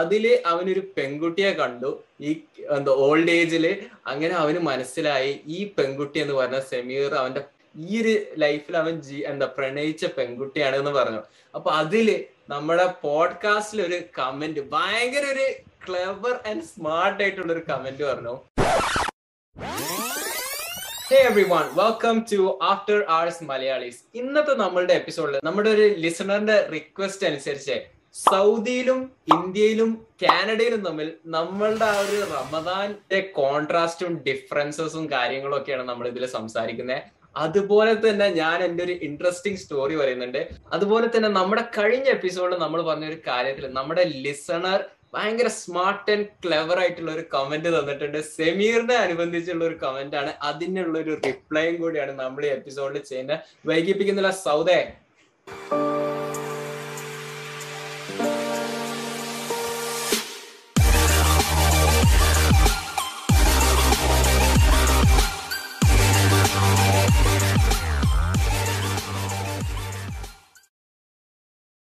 അതിൽ അവനൊരു പെൺകുട്ടിയെ കണ്ടു. ഈ എന്താ ഓൾഡ് ഏജിൽ അങ്ങനെ അവന് മനസ്സിലായി. ഈ പെൺകുട്ടി എന്ന് പറഞ്ഞ സെമീർ അവന്റെ ഈ ഒരു ലൈഫിൽ അവൻ ജി എന്താ പ്രണയിച്ച പെൺകുട്ടിയാണ് എന്ന് പറഞ്ഞു. അപ്പൊ അതിൽ നമ്മുടെ പോഡ്കാസ്റ്റിൽ ഒരു കമന്റ് ഭയങ്കര ഒരു ക്ലെവർ ആൻഡ് സ്മാർട്ട് ആയിട്ടുള്ള ഒരു കമന്റ് പറഞ്ഞു. Hey everyone welcome to after hours Malayalees ഇന്നത്തെ നമ്മളുടെ എപ്പിസോഡിൽ നമ്മുടെ ഒരു ലിസണറിന്റെ റിക്വസ്റ്റ് അനുസരിച്ച് സൗദിയിലും ഇന്ത്യയിലും കാനഡയിലും തമ്മിൽ നമ്മളുടെ ആ ഒരു റമദാന്റെ കോൺട്രാസ്റ്റും ഡിഫറൻസസും കാര്യങ്ങളും ഒക്കെയാണ് നമ്മൾ ഇതിൽ സംസാരിക്കുന്നത് അതുപോലെ തന്നെ ഞാൻ എന്റെ ഒരു ഇൻട്രസ്റ്റിംഗ് സ്റ്റോറി പറയുന്നുണ്ട്. അതുപോലെ തന്നെ നമ്മുടെ കഴിഞ്ഞ എപ്പിസോഡിൽ നമ്മൾ പറഞ്ഞ ഒരു കാര്യത്തിൽ നമ്മുടെ ലിസണർ ഭയങ്കര സ്മാർട്ട് ആൻഡ് ക്ലെവർ ആയിട്ടുള്ള ഒരു കമന്റ് തന്നിട്ടുണ്ട്. സെമീറിനെ അനുബന്ധിച്ചുള്ള ഒരു കമന്റ് ആണ്. അതിനുള്ള ഒരു റിപ്ലൈയും കൂടിയാണ് നമ്മൾ ഈ എപ്പിസോഡിൽ ചെയ്യുന്നത് വൈകിപ്പിക്കുന്നില്ല സൗദേ.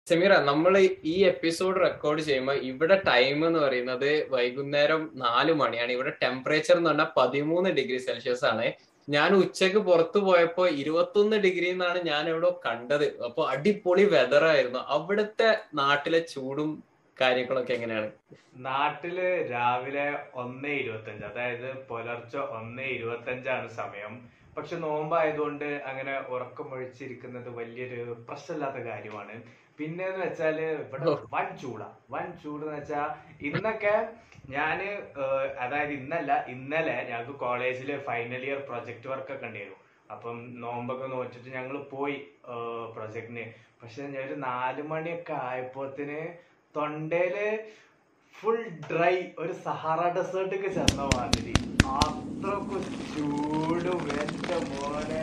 സെമീറ നമ്മൾ ഈ എപ്പിസോഡ് റെക്കോർഡ് ചെയ്യുമ്പോൾ ഇവിടെ ടൈം എന്ന് പറയുന്നത് വൈകുന്നേരം നാല് മണിയാണ്. ഇവിടെ ടെമ്പറേച്ചർ എന്ന് പറഞ്ഞാൽ പതിമൂന്ന് ഡിഗ്രി സെൽഷ്യസ് ആണ്. ഞാൻ ഉച്ചയ്ക്ക് പുറത്തു പോയപ്പോ ഇരുപത്തൊന്ന് ഡിഗ്രി എന്നാണ് ഞാൻ എവിടെ കണ്ടത്. അപ്പൊ അടിപൊളി വെതർ ആയിരുന്നു. അവിടുത്തെ നാട്ടിലെ ചൂടും കാര്യങ്ങളൊക്കെ എങ്ങനെയാണ്? നാട്ടിൽ രാവിലെ ഒന്നേ ഇരുപത്തഞ്ച് അതായത് പുലർച്ചെ ഒന്ന് ഇരുപത്തഞ്ചാണ് സമയം. പക്ഷെ നോമ്പായതുകൊണ്ട് അങ്ങനെ ഉറക്കമൊഴിച്ചിരിക്കുന്നത് വലിയൊരു പ്രശ്നമില്ലാത്ത കാര്യമാണ്. പിന്നെന്ന് വെച്ചാൽ ഇവിടെ വൻ ചൂടാ. വൻ ചൂട് എന്ന് വെച്ചാ ഇന്നൊക്കെ ഞാൻ അതായത് ഇന്നല്ല ഇന്നലെ ഞങ്ങൾക്ക് കോളേജിൽ ഫൈനൽ ഇയർ പ്രൊജക്ട് വർക്ക് ഒക്കെ ഉണ്ടായിരുന്നു. അപ്പം നോമ്പൊക്കെ നോച്ചിട്ട് ഞങ്ങൾ പോയി പ്രൊജക്ടിന് പക്ഷെ ഞാൻ ഒരു നാല് മണിയൊക്കെ ആയപ്പോത്തിന് തൊണ്ടയിൽ ഫുൾ ഡ്രൈ ഒരു സഹാറ ഡെസേർട്ട് ഡെസേർട്ടൊക്കെ ചെന്ന മാതിരി. അത്രക്കും ചൂടും. എന്റെ മോനെ.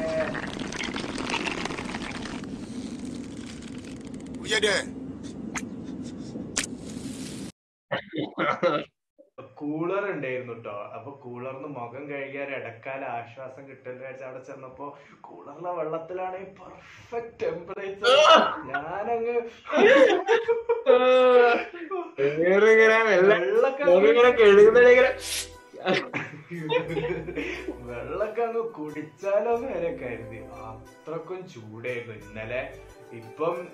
You there? കൂളർ ഉണ്ടായിരുന്നു കേട്ടോ അപ്പൊ കൂളറിന് മുഖം കഴുകിയാൽ ഇടക്കാല ആശ്വാസം കിട്ടുന്ന വെച്ചാൽ അവിടെ ചെന്നപ്പോ കൂളറിലെ വെള്ളത്തിലാണ് പെർഫെക്റ്റ് ടെമ്പറേച്ചർ ഞാനങ്ങ് വെള്ളൊക്കെ അങ്ങ് കുടിച്ചാലോ നേരെ കരുതി. അത്രക്കും ചൂടായിരുന്നു. ഇന്നലെ ഇപ്പം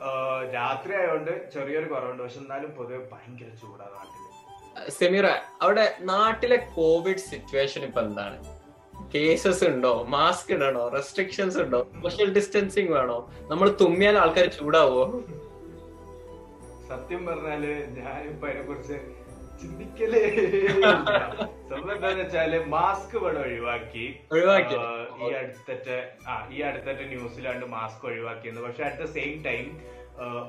രാത്രി ആയതുകൊണ്ട് ചെറിയൊരു കുറവുണ്ട്. പക്ഷെ എന്നാലും പൊതുവെ ഭയങ്കര ചൂടാണ് നാട്ടിൽ. സെമീറ അവിടെ നാട്ടിലെ കോവിഡ് സിറ്റുവേഷൻ ഇപ്പൊ എന്താണ്? കേസസ് ഉണ്ടോ? മാസ്ക് ഇടണോ? റെസ്ട്രിക്ഷൻസ് ഉണ്ടോ? സോഷ്യൽ ഡിസ്റ്റൻസിങ് വേണോ? നമ്മൾ തുമ്മിയാൽ ആൾക്കാർ ചൂടാവോ? സത്യം പറഞ്ഞാൽ ഞാനിപ്പോ അതിനെ കുറിച്ച് ചിന്തിക്കലേ. സംഭവം എന്താന്ന് വെച്ചാൽ മാസ്ക് ഇവിടെ ഒഴിവാക്കി. ഒഴിവാക്കി. ഈ അടുത്തത്തെ ആ ഈ അടുത്തത്തെ ന്യൂസിലാണ്ട് മാസ്ക് ഒഴിവാക്കിയത് പക്ഷെ അറ്റ് ദ സെയിം ടൈം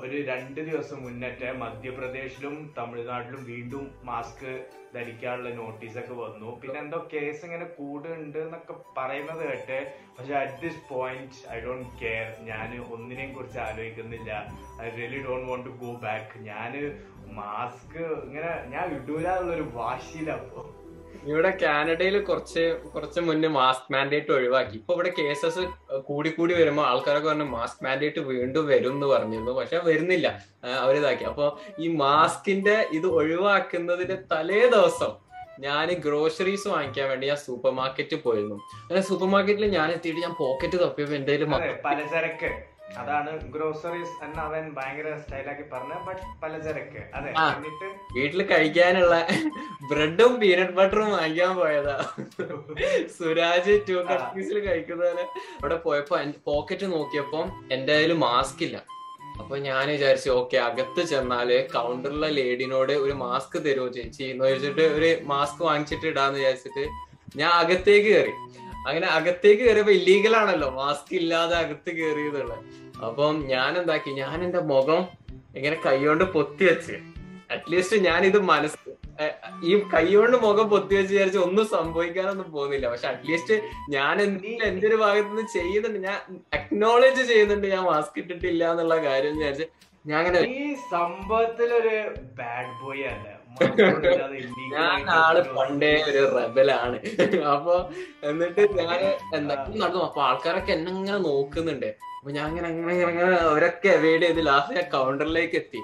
ഒരു രണ്ട് ദിവസം മുന്നേറ്റ മധ്യപ്രദേശിലും തമിഴ്നാട്ടിലും വീണ്ടും മാസ്ക് ധരിക്കാനുള്ള നോട്ടീസ് ഒക്കെ വന്നു. പിന്നെ എന്തോ കേസ് ഇങ്ങനെ കൂടുന്നുണ്ട് എന്നൊക്കെ പറയുന്നത് കേട്ട്. പക്ഷെ at this point I don't care ഞാൻ ഒന്നിനെയും കുറിച്ച് ആലോചിക്കുന്നില്ല. I really don't want to go back ഞാൻ മാസ്ക് ഇങ്ങനെ ഞാൻ ഇടൂല എന്നുള്ളൊരു വാശിയിലപ്പോ ഇവിടെ കാനഡയിൽ കുറച്ച് കുറച്ച് മുന്നേ മാസ്ക് മാൻഡേറ്റ് ഒഴിവാക്കി. ഇപ്പൊ ഇവിടെ കേസസ് കൂടി കൂടി വരുമ്പോൾ ആൾക്കാരൊക്കെ പറഞ്ഞു മാസ്ക് മാൻഡേറ്റ് വീണ്ടും വരും എന്ന് പറഞ്ഞിരുന്നു. പക്ഷെ വരുന്നില്ല. അവരിതാക്കി അപ്പൊ ഈ മാസ്കിന്റെ ഇത് ഒഴിവാക്കുന്നതിന്റെ തലേ ദിവസം ഞാൻ ഗ്രോസറീസ് വാങ്ങിക്കാൻ വേണ്ടി ഞാൻ സൂപ്പർ മാർക്കറ്റിൽ പോയിരുന്നു. അങ്ങനെ സൂപ്പർ മാർക്കറ്റിൽ ഞാൻ എത്തിയിട്ട് ഞാൻ പോക്കറ്റ് തപ്പിയപ്പോ എന്തെങ്കിലും പലചരക്ക്. അതാണ് ഗ്രോസറീസ് എന്ന് അവൻ ഭയങ്കര സ്റ്റൈലാക്കി പറഞ്ഞ ബട്ട് പലചരക്ക്. അതെ എന്നിട്ട് വീട്ടിൽ കഴിക്കാനുള്ള ബ്രെഡും പീനട്ട് ബട്ടറും വാങ്ങിക്കാൻ പോയതാ. സുരാജ് ടു കട്ടീസിൽ കഴിക്കുന്ന കഴിക്കുന്നതിന് അവിടെ പോയപ്പോ പോക്കറ്റ് നോക്കിയപ്പോ എന്റെ കയ്യിൽ മാസ്ക് ഇല്ല. അപ്പൊ ഞാൻ വിചാരിച്ചു ഓക്കെ അകത്ത് ചെന്നാൽ കൗണ്ടറിലെ ലേഡിനോട് ഒരു മാസ്ക് തരുമോ ചേച്ചി? എന്ന് വെച്ചിട്ട് ഒരു മാസ്ക് വാങ്ങിച്ചിട്ട് ഇടാന്ന് വിചാരിച്ചിട്ട് ഞാൻ അകത്തേക്ക് കയറി. അങ്ങനെ അകത്തേക്ക് കയറിയപ്പോ ഇല്ലീഗൽ ആണല്ലോ. മാസ്ക് ഇല്ലാതെ അകത്ത് കയറിയതുള്ള അപ്പം ഞാൻ എന്താക്കി ഞാൻ എന്റെ മുഖം ഇങ്ങനെ കൈകൊണ്ട് പൊത്തി വെച്ച് അറ്റ്ലീസ്റ്റ് ഞാൻ ഇത് മനസ്സ് ഈ കൈകൊണ്ട് മുഖം പൊത്തി വെച്ച് വിചാരിച്ച് ഒന്നും സംഭവിക്കാനൊന്നും പോകുന്നില്ല. പക്ഷെ അറ്റ്ലീസ്റ്റ് ഞാൻ എന്തെങ്കിലും എന്റെ ഒരു ഭാഗത്ത് നിന്ന് ചെയ്യുന്നുണ്ട് ഞാൻ അക്നോളജ് ചെയ്യുന്നുണ്ട് ഞാൻ മാസ്ക് ഇട്ടിട്ടില്ല എന്നുള്ള കാര്യം വിചാരിച്ച് ഞാൻ അങ്ങനെ ഈ സംഭവത്തിലൊരു ബാഡ് ബോയ് അല്ല? ഞാൻ ആൾ പണ്ടേ ഒരു റബലാണ് അപ്പൊ എന്നിട്ട് ഞാൻ എന്തൊക്കെ നടന്നു. അപ്പൊ ആൾക്കാരൊക്കെ എന്നെ ഇങ്ങനെ നോക്കുന്നുണ്ട്. അപ്പൊ ഞാൻ ഇങ്ങനെ അങ്ങനെ അങ്ങനെ ഇങ്ങനെ അവരൊക്കെ അവൈഡ് ചെയ്ത് ലാസ്റ്റ് ഞാൻ കൗണ്ടറിലേക്ക് എത്തി.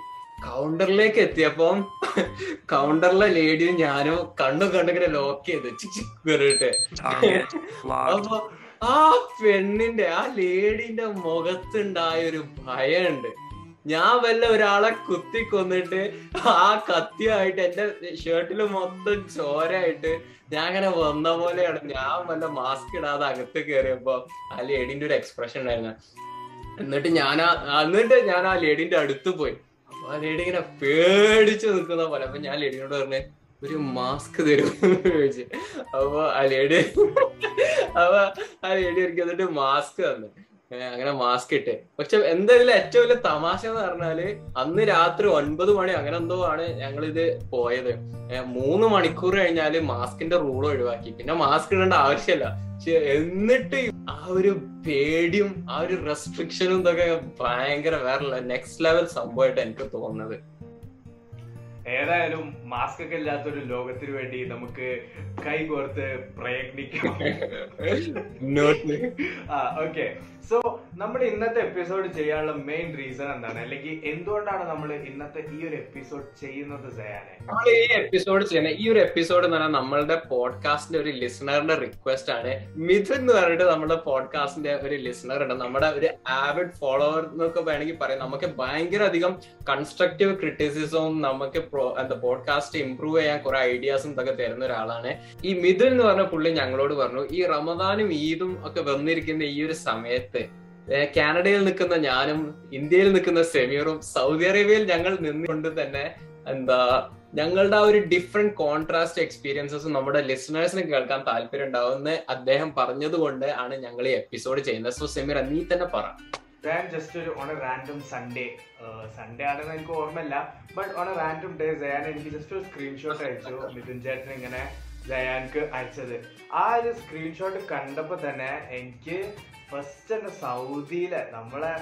കൗണ്ടറിലേക്ക് എത്തിയപ്പം കൗണ്ടറിലെ ലേഡിയും ഞാനും കണ്ണും കണ്ടിങ്ങനെ ലോക്ക് ചെയ്ത്. കയറിയിട്ട് അപ്പൊ ആ പെണ്ണിന്റെ ആ ലേഡിന്റെ മുഖത്തുണ്ടായ ഒരു ഭയമുണ്ട്. ഞാൻ വല്ല ഒരാളെ കുത്തി കൊന്നിട്ട് ആ കത്തിയായിട്ട് എന്റെ ഷർട്ടിൽ മൊത്തം ചോരായിട്ട് ഞാൻ അങ്ങനെ വന്ന പോലെയാണ്. ഞാൻ വല്ല മാസ്ക് ഇടാതെ അകത്ത് കയറിയപ്പോ ആ ലേഡിന്റെ ഒരു എക്സ്പ്രഷൻ ഉണ്ടായിരുന്നു. എന്നിട്ട് ഞാൻ എന്നിട്ട് ഞാൻ ആ ലേഡിന്റെ അടുത്ത് പോയി. അപ്പൊ ആ ലേഡി ഇങ്ങനെ പേടിച്ച് നിൽക്കുന്ന പോലെ. അപ്പൊ ഞാൻ ലേഡിനോട് പറഞ്ഞു ഒരു മാസ്ക് തരും. ചോദിച്ചു. അപ്പൊ ആ ലേഡി അപ്പൊ ആ ലേഡി എനിക്ക് മാസ്ക് തന്നു. അങ്ങനെ മാസ്ക് ഇട്ട്. പക്ഷെ എന്തായാലും ഏറ്റവും വലിയ തമാശ എന്ന് പറഞ്ഞാൽ അന്ന് രാത്രി ഒൻപത് മണി അങ്ങനെ എന്തോ ആണ് ഞങ്ങൾ ഇത് പോയത് മൂന്ന് മണിക്കൂർ കഴിഞ്ഞാൽ മാസ്കിന്റെ റൂൾ ഒഴിവാക്കി. പിന്നെ മാസ്ക് ഇടേണ്ട ആവശ്യമില്ല പക്ഷെ എന്നിട്ട് ആ ഒരു പേടിയും ആ ഒരു റെസ്ട്രിക്ഷനും ഇതൊക്കെ ഭയങ്കര വേറെ നെക്സ്റ്റ് ലെവൽ സംഭവമായിട്ട് എനിക്ക് തോന്നുന്നത്. ഏതായാലും മാസ്ക് ഒക്കെ ഇല്ലാത്തൊരു ലോകത്തിന് വേണ്ടി നമുക്ക് കൈ കോർത്ത് പ്രയത്നിക്കാം. ആ ഓക്കെ സോ നമ്മുടെ ഇന്നത്തെ എപ്പിസോഡ് ചെയ്യാനുള്ള മെയിൻ റീസൺ എന്താണ്? അല്ലെങ്കിൽ എന്തുകൊണ്ടാണ് നമ്മൾ ഇന്നത്തെ ഈ ഒരു എപ്പിസോഡ് ചെയ്യുന്നത് സയാനെ? നമ്മൾ ഈ എപ്പിസോഡ് ചെയ്യുന്ന ഈ ഒരു എപ്പിസോഡ് എന്ന് പറഞ്ഞാൽ നമ്മളുടെ പോഡ്കാസ്റ്റിന്റെ ഒരു ലിസണറിന്റെ റിക്വസ്റ്റ് ആണ്. മിഥുൻ എന്ന് പറഞ്ഞിട്ട് നമ്മുടെ പോഡ്കാസ്റ്റിന്റെ ഒരു ലിസണർ ഉണ്ട്. നമ്മുടെ ഒരു ആവിഡ് ഫോളോവർ എന്നൊക്കെ വേണമെങ്കിൽ പറയാം. നമുക്ക് ഭയങ്കര അധികം കൺസ്ട്രക്റ്റീവ് ക്രിറ്റിസിസവും നമുക്ക് എന്താ പോഡ്കാസ്റ്റ് ഇമ്പ്രൂവ് ചെയ്യാൻ കുറെ ഐഡിയാസും ഇതൊക്കെ തരുന്ന ഒരാളാണ്. ഈ മിഥുൻ എന്ന് പറഞ്ഞ പുള്ളി ഞങ്ങളോട് പറഞ്ഞു ഈ റമദാനും ഈദും ഒക്കെ വന്നിരിക്കുന്ന ഈ ഒരു സമയത്ത് കാനഡയിൽ നിൽക്കുന്ന ഞാനും ഇന്ത്യയിൽ നിൽക്കുന്ന സെമീറും സൗദി അറേബ്യയിൽ ഞങ്ങൾ നിന്നുകൊണ്ട് തന്നെ എന്താ ഞങ്ങളുടെ ആ ഒരു ഡിഫറെന്റ് കോൺട്രാസ്റ്റ് എക്സ്പീരിയൻസസ് നമ്മുടെ ലിസണേഴ്സിന് കേൾക്കാൻ താല്പര്യം ഉണ്ടാവുമെന്ന് അദ്ദേഹം പറഞ്ഞത് കൊണ്ട് ആണ് ഞങ്ങൾ ഈ എപ്പിസോഡ് ചെയ്യുന്നത്. സോ സെമീർ നീ തന്നെ പറ. ഞാൻ ജസ്റ്റ് ഒരു on a random Sunday Sunday ആണെന്ന് എനിക്ക് ഓർമ്മയില്ല. But on a random day Jayan എനിക്ക് ജസ്റ്റ് ഒരു സ്ക്രീൻഷോട്ട് അയച്ചു. മിഥുൻ ചേട്ടൻ ഇങ്ങനെ ജയാൻക്ക് അയച്ചത്. ആ ഒരു സ്ക്രീൻഷോട്ട് കണ്ടപ്പോ തന്നെ എനിക്ക് ഫസ്റ്റ് തന്നെ സൗദിയിലെ നമ്മളെ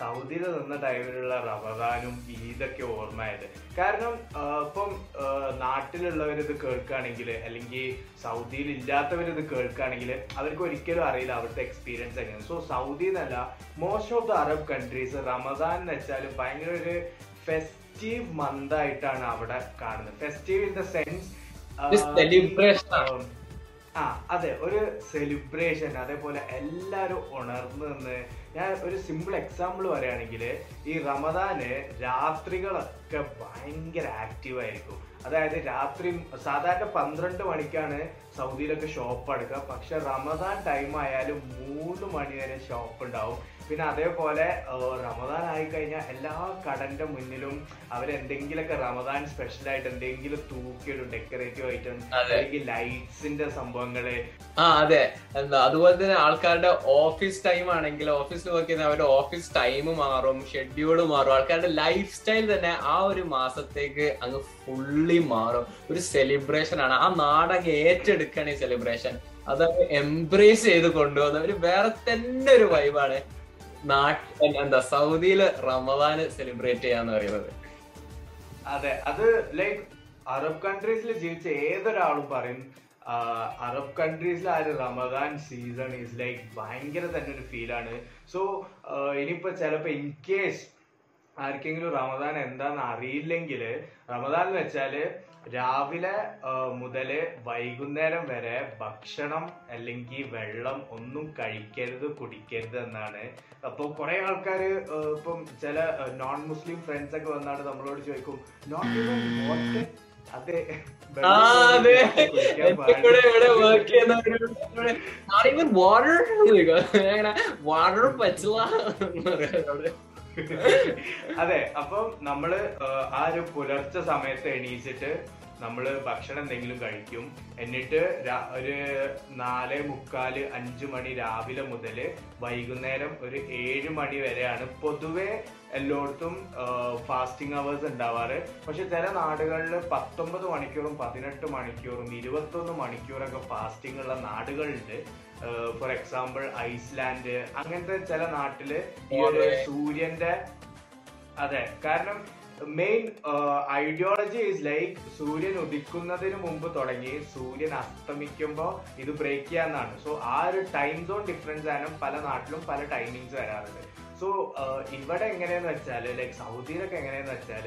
സൗദിയിൽ നിന്ന ടൈമിലുള്ള റമദാനും ഈദൊക്കെ ഓർമ്മയത് കാരണം ഇപ്പം നാട്ടിലുള്ളവർ ഇത് കേൾക്കുകയാണെങ്കിൽ അല്ലെങ്കിൽ സൗദിയിൽ ഇല്ലാത്തവർ ഇത് കേൾക്കുകയാണെങ്കിൽ അവർക്ക് ഒരിക്കലും അറിയില്ല അവിടുത്തെ എക്സ്പീരിയൻസ് എങ്ങനെ സോ സൗദി എന്നല്ല most of the Arab countries Ramadan എന്ന് വെച്ചാൽ ഭയങ്കര ഒരു ഫെസ്റ്റീവ് മന്ത് ആയിട്ടാണ് അവിടെ കാണുന്നത്. ഫെസ്റ്റീവ് ഇൻ ദ സെൻസ് ആ അതെ ഒരു സെലിബ്രേഷൻ അതേപോലെ എല്ലാവരും ഉണർന്നു നിന്ന് ഞാൻ ഒരു സിമ്പിൾ എക്സാമ്പിൾ പറയുകയാണെങ്കിൽ ഈ റമദാന് രാത്രികളൊക്കെ ഭയങ്കര ആക്റ്റീവ് ആയിരിക്കും. അതായത് രാത്രി സാധാരണ പന്ത്രണ്ട് മണിക്കാണ് സൗദിയിലൊക്കെ ഷോപ്പ് അടക്കുക പക്ഷെ റമദാൻ ടൈം ആയാലും മൂന്ന് മണി വരെ ഷോപ്പ് ഉണ്ടാവും. പിന്നെ അതേപോലെ റമദാൻ ആയിക്കഴിഞ്ഞാൽ എല്ലാ കടന്റെ മുന്നിലും അവരെന്തെങ്കിലുമൊക്കെ റമദാൻ സ്പെഷ്യൽ ആയിട്ട് എന്തെങ്കിലും തൂക്കിയിടും ഡെക്കറേറ്റീവ് ഐറ്റം അല്ലെങ്കിൽ ലൈറ്റ്സിന്റെ സംഭവങ്ങൾ. ആ അതെ. എന്താ അതുപോലെ തന്നെ ആൾക്കാരുടെ ഓഫീസ് ടൈം ആണെങ്കിൽ ഓഫീസിൽ വർക്ക് ചെയ്യുന്ന അവരുടെ ഓഫീസ് ടൈം മാറും ഷെഡ്യൂൾ മാറും. ആൾക്കാരുടെ ലൈഫ് സ്റ്റൈൽ തന്നെ ആ ഒരു മാസത്തേക്ക് അങ്ങ് ഫുള്ളി മാറും. ഒരു സെലിബ്രേഷൻ ആണ്. ആ നാടങ്ങ് ഏറ്റെടുക്കാണ് ഈ സെലിബ്രേഷൻ അത് എംബ്രേസ് ചെയ്ത് കൊണ്ടുവന്ന ഒരു വേറെ തന്നെ ഒരു വൈബാണ് നാട്ടിൽ എന്താ സൗദിയിൽ റമദാന് സെലിബ്രേറ്റ് ചെയ്യാന്ന് പറയുന്നത്. അതെ അത് ലൈക്ക് അറബ് കൺട്രീസിൽ ജീവിച്ച ഏതൊരാളും പറയും അറബ് കൺട്രീസിൽ ആ ഒരു റമദാൻ സീസൺ ഈസ് ലൈക്ക് ഭയങ്കര തന്നെ ഒരു ഫീലാണ് സോ ഇനിയിപ്പോ ചിലപ്പോ ഇൻ കേസ് ആർക്കെങ്കിലും റമദാൻ എന്താന്ന് അറിയില്ലെങ്കിൽ റമദാൻ എന്ന് വെച്ചാൽ രാവിലെ മുതൽ മുതൽ വൈകുന്നേരം വരെ ഭക്ഷണം അല്ലെങ്കിൽ വെള്ളം ഒന്നും കഴിക്കരുത് കുടിക്കരുത് എന്നാണ്. അപ്പോൾ കുറെ ആൾക്കാർ ഇപ്പം ചില നോൺ മുസ്ലിം ഫ്രണ്ട്സ് ഒക്കെ വന്നാണ് നമ്മളോട് ചോദിക്കും നോൺ വാട്ടർ അതെ. വാട്ടർ പറ്റില്ല. അതെ അപ്പം നമ്മൾ ആ, ഒരു പുലർച്ച സമയത്ത് എണീച്ചിട്ട് നമ്മൾ ഭക്ഷണം എന്തെങ്കിലും കഴിക്കും. എന്നിട്ട് ഒരു നാല് മുക്കാൽ അഞ്ചു മണി രാവിലെ മുതൽ വൈകുന്നേരം ഒരു ഏഴ് മണി വരെയാണ് പൊതുവെ എല്ലായിടത്തും ഫാസ്റ്റിംഗ് അവേഴ്സ് ഉണ്ടാവാറ്. പക്ഷെ ചില നാടുകളിൽ പത്തൊമ്പത് മണിക്കൂറും പതിനെട്ട് മണിക്കൂറും ഇരുപത്തൊന്ന് മണിക്കൂറൊക്കെ ഫാസ്റ്റിംഗ് ഉള്ള നാടുകളുണ്ട്. ഫോർ എക്സാമ്പിൾ ഐസ്ലാൻഡ് അങ്ങനത്തെ ചില നാട്ടിൽ ഈ ഒരു സൂര്യന്റെ അതെ കാരണം മെയിൻ ഐഡിയോളജി ഈസ് ലൈക്ക് സൂര്യൻ ഉദിക്കുന്നതിന് മുമ്പ് തുടങ്ങി സൂര്യൻ അസ്തമിക്കുമ്പോൾ ഇത് ബ്രേക്ക് ചെയ്യാന്നാണ്. സോ ആ ഒരു ടൈം സോൺ ഡിഫറൻസ് ആണ് പല നാട്ടിലും പല ടൈമിങ്സ് വരാറുണ്ട്. സോ ഇവിടെ എങ്ങനെയെന്ന് വെച്ചാൽ ലൈക്ക് സൗദിയിലൊക്കെ എങ്ങനെയെന്ന് വെച്ചാൽ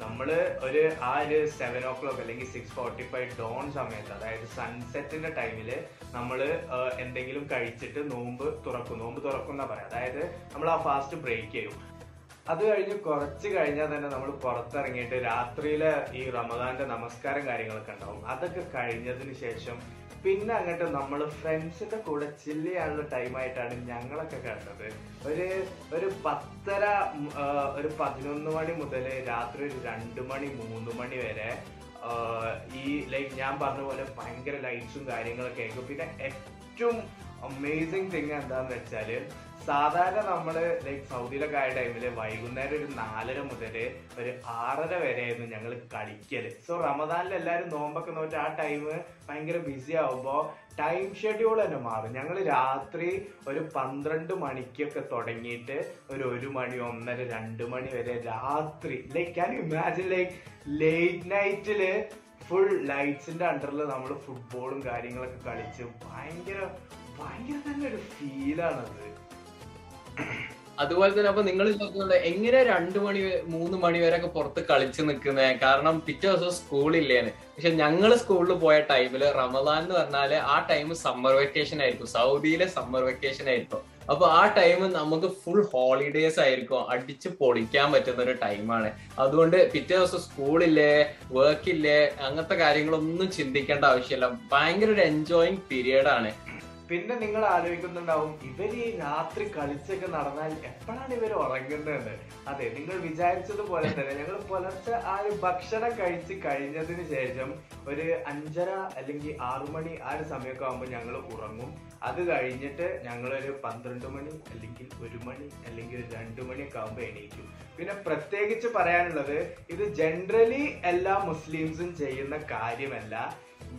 നമ്മൾ ഒരു ആ ഒരു സെവൻ ഓ ക്ലോക്ക് അല്ലെങ്കിൽ സിക്സ് ഫോർട്ടി ഫൈവ് ഡോൺ സമയത്ത് അതായത് സൺസെറ്റിന്റെ ടൈമിൽ നമ്മൾ എന്തെങ്കിലും കഴിച്ചിട്ട് നോമ്പ് തുറക്കും. നോമ്പ് തുറക്കും എന്നാ പറയാം. അതായത് നമ്മൾ ആ ഫാസ്റ്റ് ബ്രേക്ക് ചെയ്യും. അത് കഴിഞ്ഞ് കുറച്ച് കഴിഞ്ഞാൽ തന്നെ നമ്മൾ പുറത്തിറങ്ങിയിട്ട് രാത്രിയിലെ ഈ റമദാന്റെ നമസ്കാരം കാര്യങ്ങളൊക്കെ ഉണ്ടാവും. അതൊക്കെ കഴിഞ്ഞതിന് ശേഷം പിന്നെ അങ്ങോട്ട് നമ്മൾ ഫ്രണ്ട്സിന്റെ കൂടെ ചില്ല് ടൈമായിട്ടാണ് ഞങ്ങളൊക്കെ കണ്ടത്. ഒരു ഒരു പത്തര ഒരു പതിനൊന്ന് മണി മുതൽ രാത്രി ഒരു രണ്ട് മണി മൂന്ന് മണി വരെ ഈ ലൈക്ക് ഞാൻ പറഞ്ഞ പോലെ ഭയങ്കര ലൈറ്റ്സും കാര്യങ്ങളൊക്കെ ആയിരിക്കും. പിന്നെ ഏറ്റവും അമേസിങ് തിങ് എന്താന്ന് വെച്ചാൽ സാധാരണ നമ്മൾ ലൈക്ക് സൗദിയിലൊക്കെ ആയ ടൈമിൽ വൈകുന്നേരം ഒരു നാലര മുതൽ ഒരു ആറര വരെയായിരുന്നു ഞങ്ങൾ കളിക്കൽ. സോ റമദാനിൽ എല്ലാവരും നോമ്പൊക്കെ നോറ്റ് ആ ടൈം ഭയങ്കര ബിസി ആവുമ്പോ ടൈം ഷെഡ്യൂൾ തന്നെ മാറും. ഞങ്ങൾ രാത്രി ഒരു പന്ത്രണ്ട് മണിക്കൊക്കെ തുടങ്ങിയിട്ട് ഒരു ഒരു മണി ഒന്നര രണ്ട് മണി വരെ രാത്രി like can imagine like late നൈറ്റിൽ ഫുൾ ലൈറ്റ്സിന്റെ അണ്ടറിൽ നമ്മൾ ഫുട്ബോളും കാര്യങ്ങളൊക്കെ കളിച്ച് ഭയങ്കര ഭയങ്കര തന്നെ ഒരു ഫീലാണത് അതുപോലെ തന്നെ അപ്പൊ നിങ്ങൾ എങ്ങനെ രണ്ടു മണി മൂന്ന് മണി വരെ ഒക്കെ പുറത്ത് കളിച്ച് നിൽക്കുന്നത് കാരണം പിറ്റേ ദിവസം സ്കൂളില്ലേന്ന് പക്ഷെ ഞങ്ങൾ സ്കൂളിൽ പോയ ടൈമിൽ റമദാൻ എന്ന് പറഞ്ഞാൽ ആ ടൈം സമ്മർ വെക്കേഷൻ ആയിരിക്കും. സൗദിയിലെ സമ്മർ വെക്കേഷൻ ആയിരിക്കും. അപ്പൊ ആ ടൈം നമുക്ക് ഫുൾ ഹോളിഡേസ് ആയിരിക്കും. അടിച്ച് പൊളിക്കാൻ പറ്റുന്ന ഒരു ടൈമാണ് അതുകൊണ്ട് പിറ്റേ ദിവസം സ്കൂളില്ലേ വർക്കില്ലേ അങ്ങനത്തെ കാര്യങ്ങളൊന്നും ചിന്തിക്കേണ്ട ആവശ്യമില്ല. ഭയങ്കര ഒരു എൻജോയിങ് പീരീഡ് ആണ്. പിന്നെ നിങ്ങൾ ആലോചിക്കുന്നുണ്ടാവും ഇവർ ഈ രാത്രി കളിച്ചൊക്കെ നടന്നാൽ എപ്പോഴാണ് ഇവർ ഉറങ്ങുന്നത് അതെ നിങ്ങൾ വിചാരിച്ചതുപോലെ തന്നെ ഞങ്ങൾ പുലർച്ചെ ആ ഒരു ഭക്ഷണം കഴിച്ച് കഴിഞ്ഞതിന് ശേഷം ഒരു അഞ്ചര അല്ലെങ്കിൽ ആറു മണി ആ ഒരു സമയമൊക്കെ ആകുമ്പോൾ ഞങ്ങൾ ഉറങ്ങും. അത് കഴിഞ്ഞിട്ട് ഞങ്ങൾ ഒരു പന്ത്രണ്ട് മണി അല്ലെങ്കിൽ ഒരു മണി അല്ലെങ്കിൽ ഒരു രണ്ട് മണിയൊക്കെ ആകുമ്പോൾ എണീക്കും. പിന്നെ പ്രത്യേകിച്ച് പറയാനുള്ളത് ഇത് ജനറലി എല്ലാ മുസ്ലിംസും ചെയ്യുന്ന കാര്യമല്ല.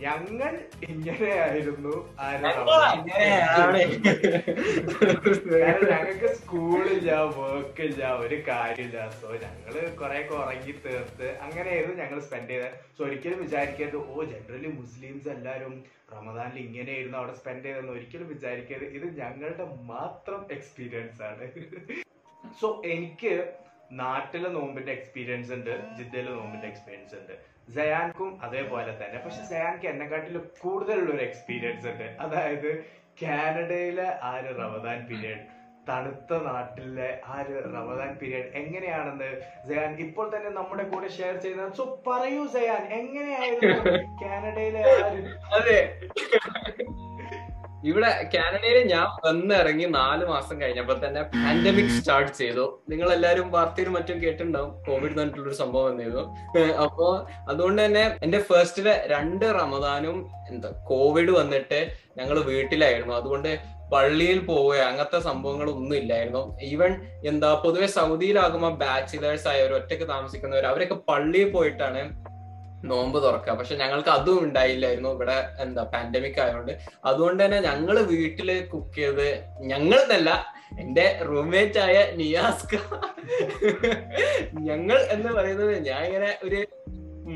ഞങ്ങൾ ഇങ്ങനെയായിരുന്നു ഞങ്ങൾക്ക് സ്കൂളില്ല വർക്ക് ഇല്ല ഒരു കാര്യമില്ല. സോ ഞങ്ങൾ കുറെ ഉറങ്ങി തീർത്ത് അങ്ങനെയായിരുന്നു ഞങ്ങൾ സ്പെൻഡ് ചെയ്തത്. സോ ഒരിക്കലും വിചാരിക്കരുത്. ഓ ജനറലി മുസ്ലിംസ് എല്ലാരും റമദാനിൽ ഇങ്ങനെയായിരുന്നു അവിടെ സ്പെൻഡ് ചെയ്തെന്ന് ഒരിക്കലും വിചാരിക്കരുത്. ഇത് ഞങ്ങളുടെ മാത്രം എക്സ്പീരിയൻസ് ആണ്. സോ എനിക്ക് നാട്ടിലെ നോമ്പിന്റെ എക്സ്പീരിയൻസ് ഉണ്ട് ജിദ്ദയിലെ നോമ്പിന്റെ എക്സ്പീരിയൻസ് ഉണ്ട്. ജയാൻക്കും അതേപോലെ തന്നെ. പക്ഷെ ജയാൻക്ക് എന്നെക്കാട്ടിലും കൂടുതലുള്ള ഒരു എക്സ്പീരിയൻസ് ഉണ്ട്. അതായത് കാനഡയിലെ ആ ഒരു റമദാൻ പീരീഡ് തണുത്ത നാട്ടിലെ ആ ഒരു റമദാൻ പീരീഡ് എങ്ങനെയാണെന്ന് സയാൻ ഇപ്പോൾ തന്നെ നമ്മുടെ കൂടെ ഷെയർ ചെയ്യുന്നത്. സോ പറയൂ സയാൻ എങ്ങനെയായിരുന്നു കാനഡയിലെ ആ ഒരു അതെ. ഇവിടെ കാനഡയിൽ ഞാൻ വന്നിറങ്ങി നാല് മാസം കഴിഞ്ഞപ്പോൾ തന്നെ പാൻഡമിക് സ്റ്റാർട്ട് ചെയ്തു. നിങ്ങൾ എല്ലാവരും വാർത്തയിലും മറ്റും കേട്ടിട്ടുണ്ടാവും. കോവിഡ് എന്നിട്ടുള്ള ഒരു സംഭവം വന്നിരുന്നു. അപ്പോ അതുകൊണ്ട് തന്നെ എന്റെ ഫസ്റ്റിലെ രണ്ട് റമദാനും എന്താ കോവിഡ് വന്നിട്ട് ഞങ്ങൾ വീട്ടിലായിരുന്നു. അതുകൊണ്ട് പള്ളിയിൽ പോവുക അങ്ങനത്തെ സംഭവങ്ങളൊന്നും ഇല്ലായിരുന്നു. ഈവൻ എന്താ പൊതുവെ സൗദിയിലാകുമ്പോൾ ബാച്ചിലേഴ്സ് ആയവർ ഒറ്റയ്ക്ക് താമസിക്കുന്നവർ അവരൊക്കെ പള്ളിയിൽ പോയിട്ടാണ് നോമ്പ് തുറക്കുക. പക്ഷെ ഞങ്ങൾക്ക് അതും ഉണ്ടായില്ലായിരുന്നു. ഇവിടെ എന്താ പാൻഡമിക് ആയതുകൊണ്ട്. അതുകൊണ്ട് തന്നെ ഞങ്ങൾ വീട്ടിൽ കുക്ക് ചെയ്ത് ഞങ്ങളെന്നല്ല എന്റെ റൂംമേറ്റ് ആയ നിയാസ്ക. ഞങ്ങൾ എന്ന് പറയുന്നത് ഞാൻ ഇങ്ങനെ ഒരു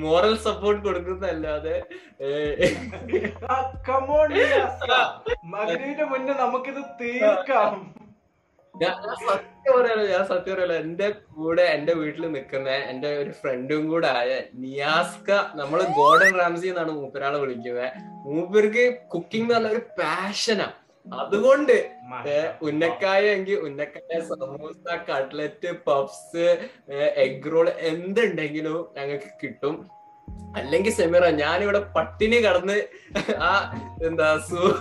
മോറൽ സപ്പോർട്ട് കൊടുക്കുന്നതല്ലാതെ മുന്നേ നമുക്കിത് തീർക്കാം. ഞാൻ സത്യം പറയാലോ ഞാൻ സത്യം പറയാലോ എന്റെ കൂടെ എന്റെ വീട്ടിൽ നിൽക്കുന്ന എന്റെ ഒരു ഫ്രണ്ടും കൂടെ ആയ നിയാസ്ക നമ്മൾ ഗോർഡൻ റാംസി എന്നാണ് മൂപ്പരാളെ വിളിക്കുന്നത്. മൂപ്പർക്ക് കുക്കിംഗ് എന്ന് പറഞ്ഞ ഒരു പാഷനാ അതുകൊണ്ട് ഉന്നക്കായ എങ്കിൽ ഉന്നക്കായ samosa cutlet puffs egg roll എന്തുണ്ടെങ്കിലും ഞങ്ങൾക്ക് കിട്ടും. അല്ലെങ്കിൽ സെമിറ ഞാനിവിടെ പട്ടിണി കടന്ന് ആ എന്താ സൂ-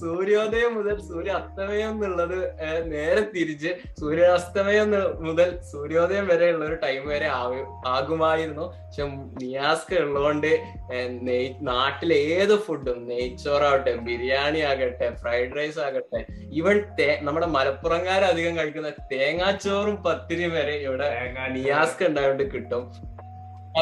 സൂര്യോദയം മുതൽ സൂര്യ അസ്തമയം എന്നുള്ളത് നേരെ തിരിച്ച് സൂര്യാസ്തമയം മുതൽ സൂര്യോദയം വരെ ഉള്ള ഒരു ടൈം വരെ ആകുമായിരുന്നു. പക്ഷെ നിയാസ്ക ഉള്ളതുകൊണ്ട് നെയ് നാട്ടിലെ ഏത് ഫുഡും നെയ്ച്ചോറാവട്ടെ ബിരിയാണി ആകട്ടെ ഫ്രൈഡ് റൈസ് ആകട്ടെ ഈവൻ തേ നമ്മുടെ മലപ്പുറംകാരധികം കഴിക്കുന്ന തേങ്ങാച്ചോറും പത്തിരിയും വരെ ഇവിടെ നിയാസ്ക ഉണ്ടായതുകൊണ്ട് കിട്ടും.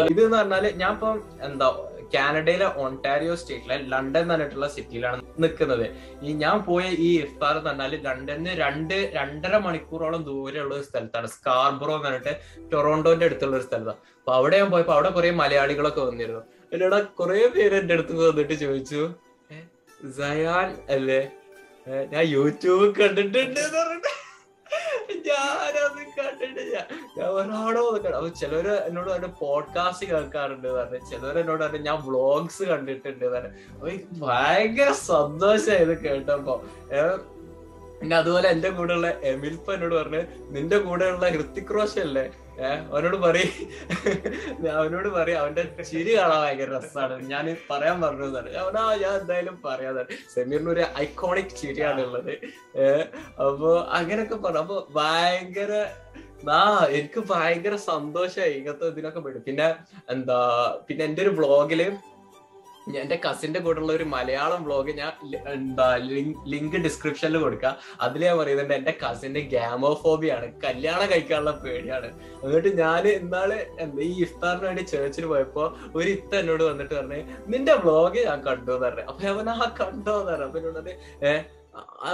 ഇത് എന്ന് പറഞ്ഞാൽ ഞാൻ ഇപ്പം എന്താ കാനഡയിലെ ഒണ്ടാരിയോ സ്റ്റേറ്റിലെ ലണ്ടൻ എന്ന് പറഞ്ഞിട്ടുള്ള സിറ്റിയിലാണ് നിൽക്കുന്നത് ഈ ഞാൻ പോയ ഈ ഇഫ്താർ എന്ന് പറഞ്ഞാൽ ലണ്ടന് രണ്ട് രണ്ടര മണിക്കൂറോളം ദൂരെയുള്ള ഒരു സ്ഥലത്താണ്. സ്കാർബറോ എന്ന് പറഞ്ഞിട്ട് ടൊറോണ്ടോന്റെ അടുത്തുള്ള ഒരു സ്ഥലത്താണ് അപ്പൊ അവിടെ ഞാൻ പോയപ്പോ അവിടെ കുറെ മലയാളികളൊക്കെ വന്നിരുന്നു. എന്നോട് കുറെ പേര് എന്റെ അടുത്ത് വന്നിട്ട് ചോദിച്ചു "ഏ, സയാൻ അല്ലേ? ഞാൻ യൂട്യൂബ് കണ്ടിട്ടുണ്ട് എന്ന് പറഞ്ഞിട്ട്. ഞാനത് കണ്ടിട്ട് ഞാൻ എന്നോട് പറഞ്ഞ പോഡ്കാസ്റ്റ് കേൾക്കാറുണ്ട് പറഞ്ഞു. ചിലര് എന്നോട് പറഞ്ഞു ഞാൻ വ്ളോഗ്സ് കണ്ടിട്ടുണ്ട് പറഞ്ഞു. ഭയങ്കര സന്തോഷമായി ഇത് കേട്ടപ്പോ. പിന്നെ അതുപോലെ എന്റെ കൂടെയുള്ള എമിൽപ്പ എന്നോട് പറഞ്ഞു നിന്റെ കൂടെയുള്ള ഹൃത്തിക് റോഷൻ അല്ലേ? അവനോട് പറയും. അവനോട് പറയും. അവന്റെ ചിരി കാണാൻ ഭയങ്കര രസമാണ് ഞാൻ പറയാൻ പറഞ്ഞതാണ് അവനാ ഞാൻ എന്തായാലും പറയാതാണ് സെമീറിന് ഒരു ഐക്കോണിക് ചിരിയാണ് ഉള്ളത്. ഏഹ് അപ്പൊ അങ്ങനെയൊക്കെ പറഞ്ഞു. അപ്പൊ ഭയങ്കര ആ എനിക്ക് ഭയങ്കര സന്തോഷമായി ഇങ്ങനത്തെ ഇതിനൊക്കെ പെടും പിന്നെ എന്താ പിന്നെ എന്റെ ഒരു വ്ളോഗിൽ എന്റെ കസിന്റെ കൂടെ ഉള്ള ഒരു മലയാളം വ്ളോഗ് ഞാൻ എന്താ ലിങ്ക് ഡിസ്ക്രിപ്ഷനിൽ കൊടുക്കാം. അതിൽ ഞാൻ പറയുന്നുണ്ട് എന്റെ കസിന്റെ ഗ്യാമോഫോബിയാണ് കല്യാണം കഴിക്കാനുള്ള പേടിയാണ്. എന്നിട്ട് ഞാൻ ഇന്നാൾ എന്താ ഈ ഇഫ്താറിന് വേണ്ടി ചേർച്ചിൽ പോയപ്പോ ഒരു ഇത്ത എന്നോട് വന്നിട്ട് പറഞ്ഞു നിന്റെ വ്ളോഗ് ഞാൻ കണ്ടു എന്ന് പറഞ്ഞു. അപ്പൊ അവൻ ആ കണ്ടോ എന്ന് അപ്പൊ എന്നോട്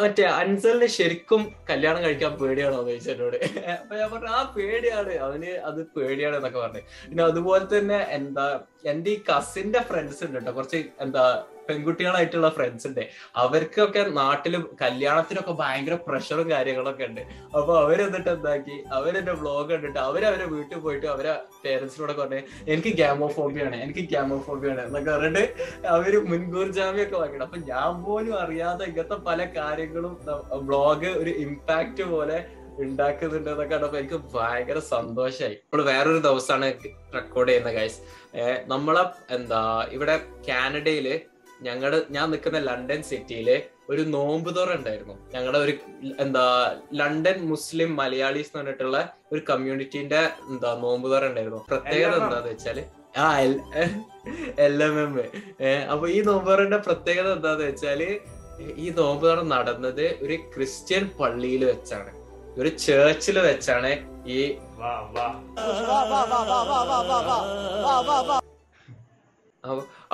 മറ്റേ അൻസലിന് ശരിക്കും കല്യാണം കഴിക്കാൻ പേടിയാണോ? എന്ന് ചോദിച്ചു എന്നോട്. അപ്പൊ ഞാൻ പറഞ്ഞു ആ പേടിയാണ്. അവന് അത് പേടിയാണ് എന്നൊക്കെ പറഞ്ഞു. പിന്നെ അതുപോലെ തന്നെ എന്താ എന്റെ ഈ കസിന്റെ ഫ്രണ്ട്സ് ഉണ്ട് കേട്ടോ കുറച്ച് എന്താ പെൺകുട്ടികളായിട്ടുള്ള ഫ്രണ്ട്സ് ഉണ്ട്. അവർക്കൊക്കെ നാട്ടിൽ കല്യാണത്തിനൊക്കെ ഭയങ്കര പ്രഷറും കാര്യങ്ങളൊക്കെ ഉണ്ട്. അപ്പൊ അവരെന്നിട്ട് എന്താക്കി? അവരെന്റെ വ്ളോഗ് കണ്ടിട്ട് അവരവരെ വീട്ടിൽ പോയിട്ട് അവരെ പേരൻസിനോടൊക്കെ പറഞ്ഞു എനിക്ക് ഗ്യാമോഫോബിയാണ് എനിക്ക് ഗ്യാമോഫോബിയാണ് എന്നൊക്കെ പറഞ്ഞിട്ട് അവർ മുൻകൂർ ജാമ്യമൊക്കെ വാങ്ങിയിട്ട് അപ്പൊ ഞാൻ പോലും അറിയാതെ ഇങ്ങനത്തെ പല കാര്യങ്ങളും ബ്ലോഗ് ഒരു ഇമ്പാക്ട് പോലെ ഉണ്ടാക്കുന്നുണ്ട് എന്നൊക്കെ കണ്ടപ്പോ എനിക്ക് ഭയങ്കര സന്തോഷമായി ഇപ്പോൾ വേറൊരു ദിവസമാണ് റെക്കോർഡ് ചെയ്യുന്ന ഗൈസ് നമ്മളെ എന്താ ഇവിടെ കാനഡയിൽ ഞങ്ങളുടെ ഞാൻ നിൽക്കുന്ന ലണ്ടൻ സിറ്റിയിൽ ഒരു നോമ്പ് തുറ ഉണ്ടായിരുന്നു. ഞങ്ങളുടെ ഒരു എന്താ ലണ്ടൻ മുസ്ലിം മലയാളീസ് എന്ന് പറഞ്ഞിട്ടുള്ള ഒരു കമ്മ്യൂണിറ്റിന്റെ എന്താ നോമ്പ് തുറ ഉണ്ടായിരുന്നു. പ്രത്യേകത. എന്താന്ന് വെച്ചാൽ ആ എൽ എം എം അപ്പൊ ഈ നോമ്പ് തുറന്റെ പ്രത്യേകത എന്താന്ന് വെച്ചാൽ ഈ നോമ്പ് തുറ നടന്നത് ഒരു ക്രിസ്ത്യൻ പള്ളിയിൽ വെച്ചാണ്. ഒരു ചേർച്ചിൽ വെച്ചാണ് ഈ വാ വാ.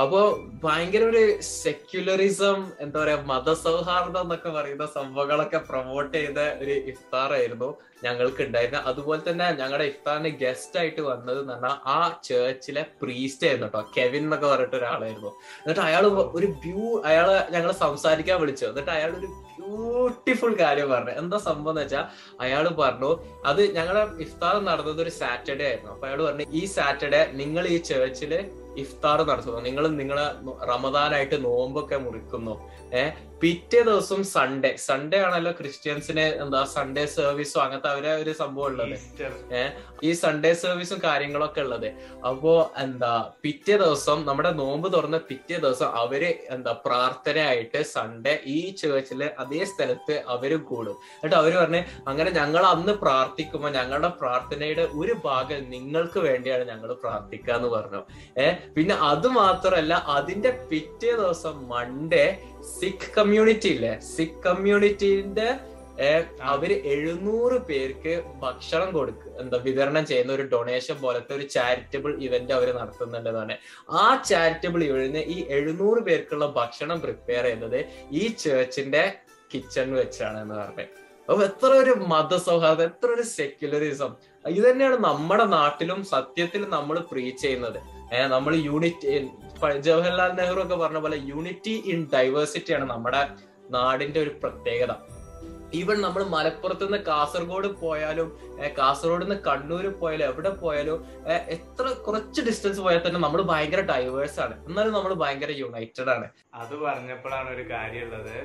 അപ്പൊ- ഭയങ്കര ഒരു സെക്യുലറിസം എന്താ പറയാ മതസൗഹാർദ്ദം എന്നൊക്കെ പറയുന്ന സംഭവങ്ങളൊക്കെ പ്രൊമോട്ട് ചെയ്ത ഒരു ഇഫ്താർ ആയിരുന്നു ഞങ്ങൾക്ക് ഉണ്ടായിരുന്നത് അതുപോലെ തന്നെ ഞങ്ങളുടെ ഇഫ്താറിന് ഗസ്റ്റ് ആയിട്ട് വന്നത് എന്ന് പറഞ്ഞാൽ ആ ചേർച്ചിലെ പ്രീസ്റ്റ് ആയിരുന്നു കേട്ടോ കെവിൻ എന്നൊക്കെ പറഞ്ഞിട്ട് ഒരാളായിരുന്നു. എന്നിട്ട് അയാൾ ഒരു ബ്യൂ അയാളെ ഞങ്ങൾ സംസാരിക്കാൻ വിളിച്ചു. എന്നിട്ട് അയാൾ ഒരു ബ്യൂട്ടിഫുൾ കാര്യം പറഞ്ഞു. എന്താ സംഭവം എന്ന് വെച്ചാൽ അയാൾ പറഞ്ഞു അത് ഞങ്ങളുടെ ഇഫ്താർ നടന്നത് ഒരു സാറ്റർഡേ ആയിരുന്നു. അപ്പൊ അയാൾ പറഞ്ഞു ഈ സാറ്റർഡേ നിങ്ങൾ ഈ ചേർച്ചിൽ ഇഫ്താർ നടത്തുന്നു. നിങ്ങൾ നിങ്ങളെ റമദാനായിട്ട് നോമ്പൊക്കെ മുറിക്കുന്നു. ഏഹ് പിറ്റേ ദിവസം സൺഡേ സൺഡേ ആണല്ലോ ക്രിസ്ത്യൻസിന് എന്താ സൺഡേ സർവീസോ അങ്ങനത്തെ അവരെ ഒരു സംഭവം ഉള്ളത്. ഈസ്റ്റർ. ഈ സൺഡേ സർവീസും കാര്യങ്ങളൊക്കെ ഉള്ളത്. അപ്പോ എന്താ പിറ്റേ ദിവസം നമ്മുടെ നോമ്പ് തുറന്ന പിറ്റേ ദിവസം അവർ എന്താ പ്രാർത്ഥനയായിട്ട് സൺഡേ ഈ ചേർച്ചിൽ അതേ സ്ഥലത്ത് അവർ കൂടും. എന്നിട്ട് അവർ പറഞ്ഞ് അങ്ങനെ ഞങ്ങൾ അന്ന് പ്രാർത്ഥിക്കുമ്പോ ഞങ്ങളുടെ പ്രാർത്ഥനയുടെ ഒരു ഭാഗം നിങ്ങൾക്ക് വേണ്ടിയാണ് ഞങ്ങൾ പ്രാർത്ഥിക്കുക എന്ന് പറഞ്ഞു. ഏഹ് പിന്നെ അത് മാത്രല്ല അതിന്റെ പിറ്റേ ദിവസം മൺഡേ സിഖ് കമ്മ്യൂണിറ്റി ഇല്ലേ? സിഖ് കമ്മ്യൂണിറ്റിന്റെ അവർ എഴുന്നൂറ് പേർക്ക് ഭക്ഷണം കൊടുക്കുക എന്താ വിതരണം ചെയ്യുന്ന ഒരു ഡൊണേഷൻ പോലത്തെ ഒരു ചാരിറ്റബിൾ ഇവന്റ് അവർ നടത്തുന്നുണ്ടെന്നാണ്. ആ ചാരിറ്റബിൾ ഇവന് ഈ എഴുന്നൂറ് പേർക്കുള്ള ഭക്ഷണം പ്രിപ്പയർ ചെയ്യുന്നത് ഈ ചേർച്ചിന്റെ കിച്ചൺ വെച്ചാണ് എന്ന് പറഞ്ഞത് അപ്പൊ എത്ര ഒരു മതസൗഹാർദ്ദം എത്ര ഒരു സെക്യുലറിസം ഇത് തന്നെയാണ് നമ്മുടെ നാട്ടിലും സത്യത്തിൽ നമ്മൾ പ്രീച്ച് ചെയ്യുന്നത്. നമ്മൾ യൂണിറ്റ് ജവഹർലാൽ നെഹ്റു ഒക്കെ പറഞ്ഞ പോലെ യൂണിറ്റി ഇൻ ഡൈവേഴ്സിറ്റി ആണ് നമ്മുടെ നാടിന്റെ ഒരു പ്രത്യേകത. ഈവൻ നമ്മൾ മലപ്പുറത്ത് നിന്ന് കാസർഗോഡ് പോയാലും കാസർഗോഡ് നിന്ന് കണ്ണൂർ പോയാലും എവിടെ പോയാലും എത്ര കുറച്ച് ഡിസ്റ്റൻസ് പോയാൽ തന്നെ നമ്മൾ ഭയങ്കര ഡൈവേഴ്സ് ആണ്. എന്നാലും നമ്മൾ ഭയങ്കര യുണൈറ്റഡ് ആണ്. അത് പറഞ്ഞപ്പോഴാണ് ഒരു കാര്യമുള്ളത്.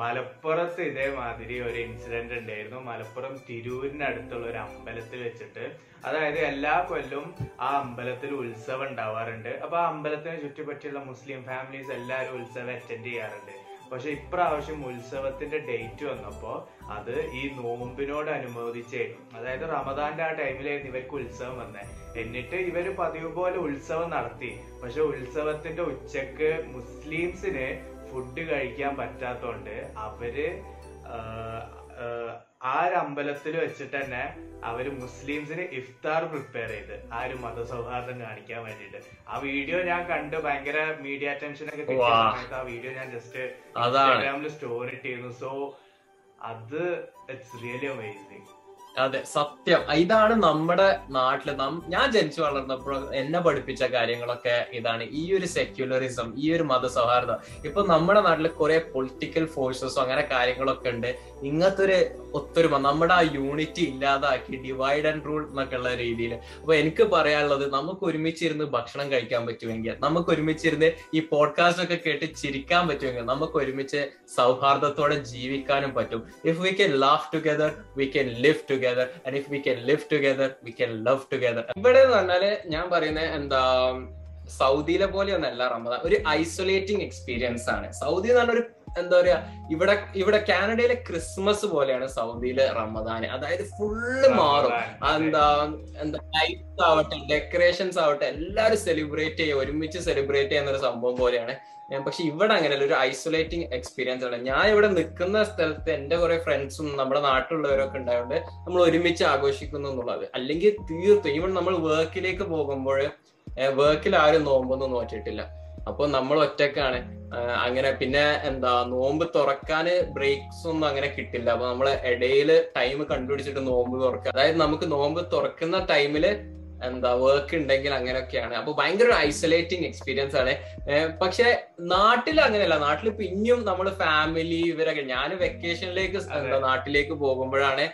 മലപ്പുറത്ത് ഇതേമാതിരി ഒരു ഇൻസിഡന്റ് ഉണ്ടായിരുന്നു. മലപ്പുറം തിരൂരിനടുത്തുള്ള ഒരു അമ്പലത്തിൽ വെച്ചിട്ട് അതായത് എല്ലാ കൊല്ലവും ആ അമ്പലത്തിൽ ഉത്സവം ഉണ്ടാവാറുണ്ട്. അപ്പൊ ആ അമ്പലത്തിനെ ചുറ്റിപ്പറ്റിയുള്ള മുസ്ലിം ഫാമിലീസ് എല്ലാവരും ഉത്സവം അറ്റൻഡ് ചെയ്യാറുണ്ട്. പക്ഷെ ഇപ്രാവശ്യം ഉത്സവത്തിന്റെ ഡേറ്റ് വന്നപ്പോ അത് ഈ നോമ്പിനോട് അനുബന്ധിച്ചായിരുന്നു അതായത് റമദാന്റെ ആ ടൈമിലായിരുന്നു ഇവർക്ക് ഉത്സവം വന്നത് എന്നിട്ട് ഇവർ പതിവ് പോലെ ഉത്സവം നടത്തി. പക്ഷെ ഉത്സവത്തിന്റെ ഉച്ചയ്ക്ക് മുസ്ലിംസിന് ഫുഡ് കഴിക്കാൻ പറ്റാത്തോണ്ട് അവർ ആ ഒരു അമ്പലത്തിൽ വെച്ചിട്ട് തന്നെ അവർ മുസ്ലിംസിന് ഇഫ്താർ പ്രിപ്പയർ ചെയ്ത് ആ ഒരു മതസൗഹാർദ്ദം കാണിക്കാൻ വേണ്ടിട്ട് ആ വീഡിയോ ഞാൻ കണ്ട് ഭയങ്കര മീഡിയ അറ്റൻഷൻ ഒക്കെ കിട്ടിയ. സമയത്ത് ആ വീഡിയോ ഞാൻ ജസ്റ്റ് ഇൻസ്റ്റാഗ്രാമിൽ സ്റ്റോറി ഇട്ടിരുന്നു. സോ അത് ഇറ്റ്സ് റിയലി അമേസിങ് അതെ സത്യം. ഇതാണ് നമ്മുടെ നാട്ടിൽ ഞാൻ ജനിച്ചു വളർന്നപ്പോൾ എന്നെ പഠിപ്പിച്ച കാര്യങ്ങളൊക്കെ ഇതാണ് ഈ ഒരു സെക്യുലറിസം ഈ ഒരു മതസൗഹാർദ്ദം. ഇപ്പൊ നമ്മുടെ നാട്ടിൽ കുറെ പൊളിറ്റിക്കൽ ഫോഴ്സസോ അങ്ങനെ കാര്യങ്ങളൊക്കെ ഉണ്ട്. ഇങ്ങനത്തെ ഒരു ഒത്തൊരുമ നമ്മുടെ ആ യൂണിറ്റി ഇല്ലാതാക്കി ഡിവൈഡ് ആൻഡ് റൂൾ എന്നൊക്കെ ഉള്ള രീതിയിൽ അപ്പൊ എനിക്ക് പറയാനുള്ളത് നമുക്ക് ഒരുമിച്ചിരുന്ന് ഭക്ഷണം കഴിക്കാൻ പറ്റുമെങ്കിൽ നമുക്ക് ഒരുമിച്ചിരുന്ന് ഈ പോഡ്കാസ്റ്റ് ഒക്കെ കേട്ട് ചിരിക്കാൻ പറ്റുമെങ്കിൽ നമുക്ക് ഒരുമിച്ച് സൗഹാർദ്ദത്തോടെ ജീവിക്കാനും പറ്റും. If we can laugh together we can live together and if we can live together we can love together ഇവിടെ എന്ന് പറഞ്ഞാൽ ഞാൻ പറയുന്നത് എന്താ സൗദിയിലെ പോലെയൊന്നല്ല റമദാൻ. ഒരു ഐസൊലേറ്റിംഗ് എക്സ്പീരിയൻസ് ആണ്. സൗദി എന്ന് പറഞ്ഞ ഒരു എന്താ പറയാ ഇവിടെ ഇവിടെ കാനഡയിലെ ക്രിസ്മസ് പോലെയാണ് സൗദിയിലെ റമദാന്. അതായത് ഫുള്ള് മാറും. എന്താ എന്താ ലൈറ്റ്സ് ആവട്ടെ ഡെക്കറേഷൻസ് ആവട്ടെ എല്ലാവരും സെലിബ്രേറ്റ് ചെയ്യുക ഒരുമിച്ച് സെലിബ്രേറ്റ് ചെയ്യുന്ന ഒരു സംഭവം പോലെയാണ് പക്ഷെ ഇവിടെ അങ്ങനെയല്ല ഒരു ഐസൊലേറ്റിംഗ് എക്സ്പീരിയൻസ് ആണ്. ഞാൻ ഇവിടെ നിൽക്കുന്ന സ്ഥലത്ത് എന്റെ കുറെ ഫ്രണ്ട്സും നമ്മുടെ നാട്ടിലുള്ളവരൊക്കെ ഉണ്ടായതുകൊണ്ട് നമ്മൾ ഒരുമിച്ച് ആഘോഷിക്കുന്നു എന്നുള്ളത്. അല്ലെങ്കിൽ തീർത്തും ഈവൻ നമ്മൾ വർക്കിലേക്ക് പോകുമ്പോൾ വർക്കിൽ ആരും നോമ്പൊന്നും നോക്കിയിട്ടില്ല അപ്പൊ നമ്മൾ ഒറ്റക്കാണ്. അങ്ങനെ പിന്നെ എന്താ നോമ്പ് തുറക്കാന് ബ്രേക്സ് ഒന്നും അങ്ങനെ കിട്ടില്ല. അപ്പൊ നമ്മൾ ഇടയിൽ ടൈം കണ്ടുപിടിച്ചിട്ട് നോമ്പ് തുറക്കുക അതായത് നമുക്ക് നോമ്പ് തുറക്കുന്ന ടൈമിൽ എന്താ വർക്ക് ഉണ്ടെങ്കിൽ അങ്ങനെയൊക്കെയാണ്. അപ്പൊ ഭയങ്കര ഐസൊലേറ്റിംഗ് എക്സ്പീരിയൻസ് ആണ്. പക്ഷെ നാട്ടിൽ അങ്ങനെയല്ല. നാട്ടിൽ പിന്നെയും നമ്മൾ ഫാമിലി ഇവരൊക്കെ ഞാൻ വെക്കേഷനിലേക്ക് എന്താ നാട്ടിലേക്ക് പോകുമ്പോഴാണ്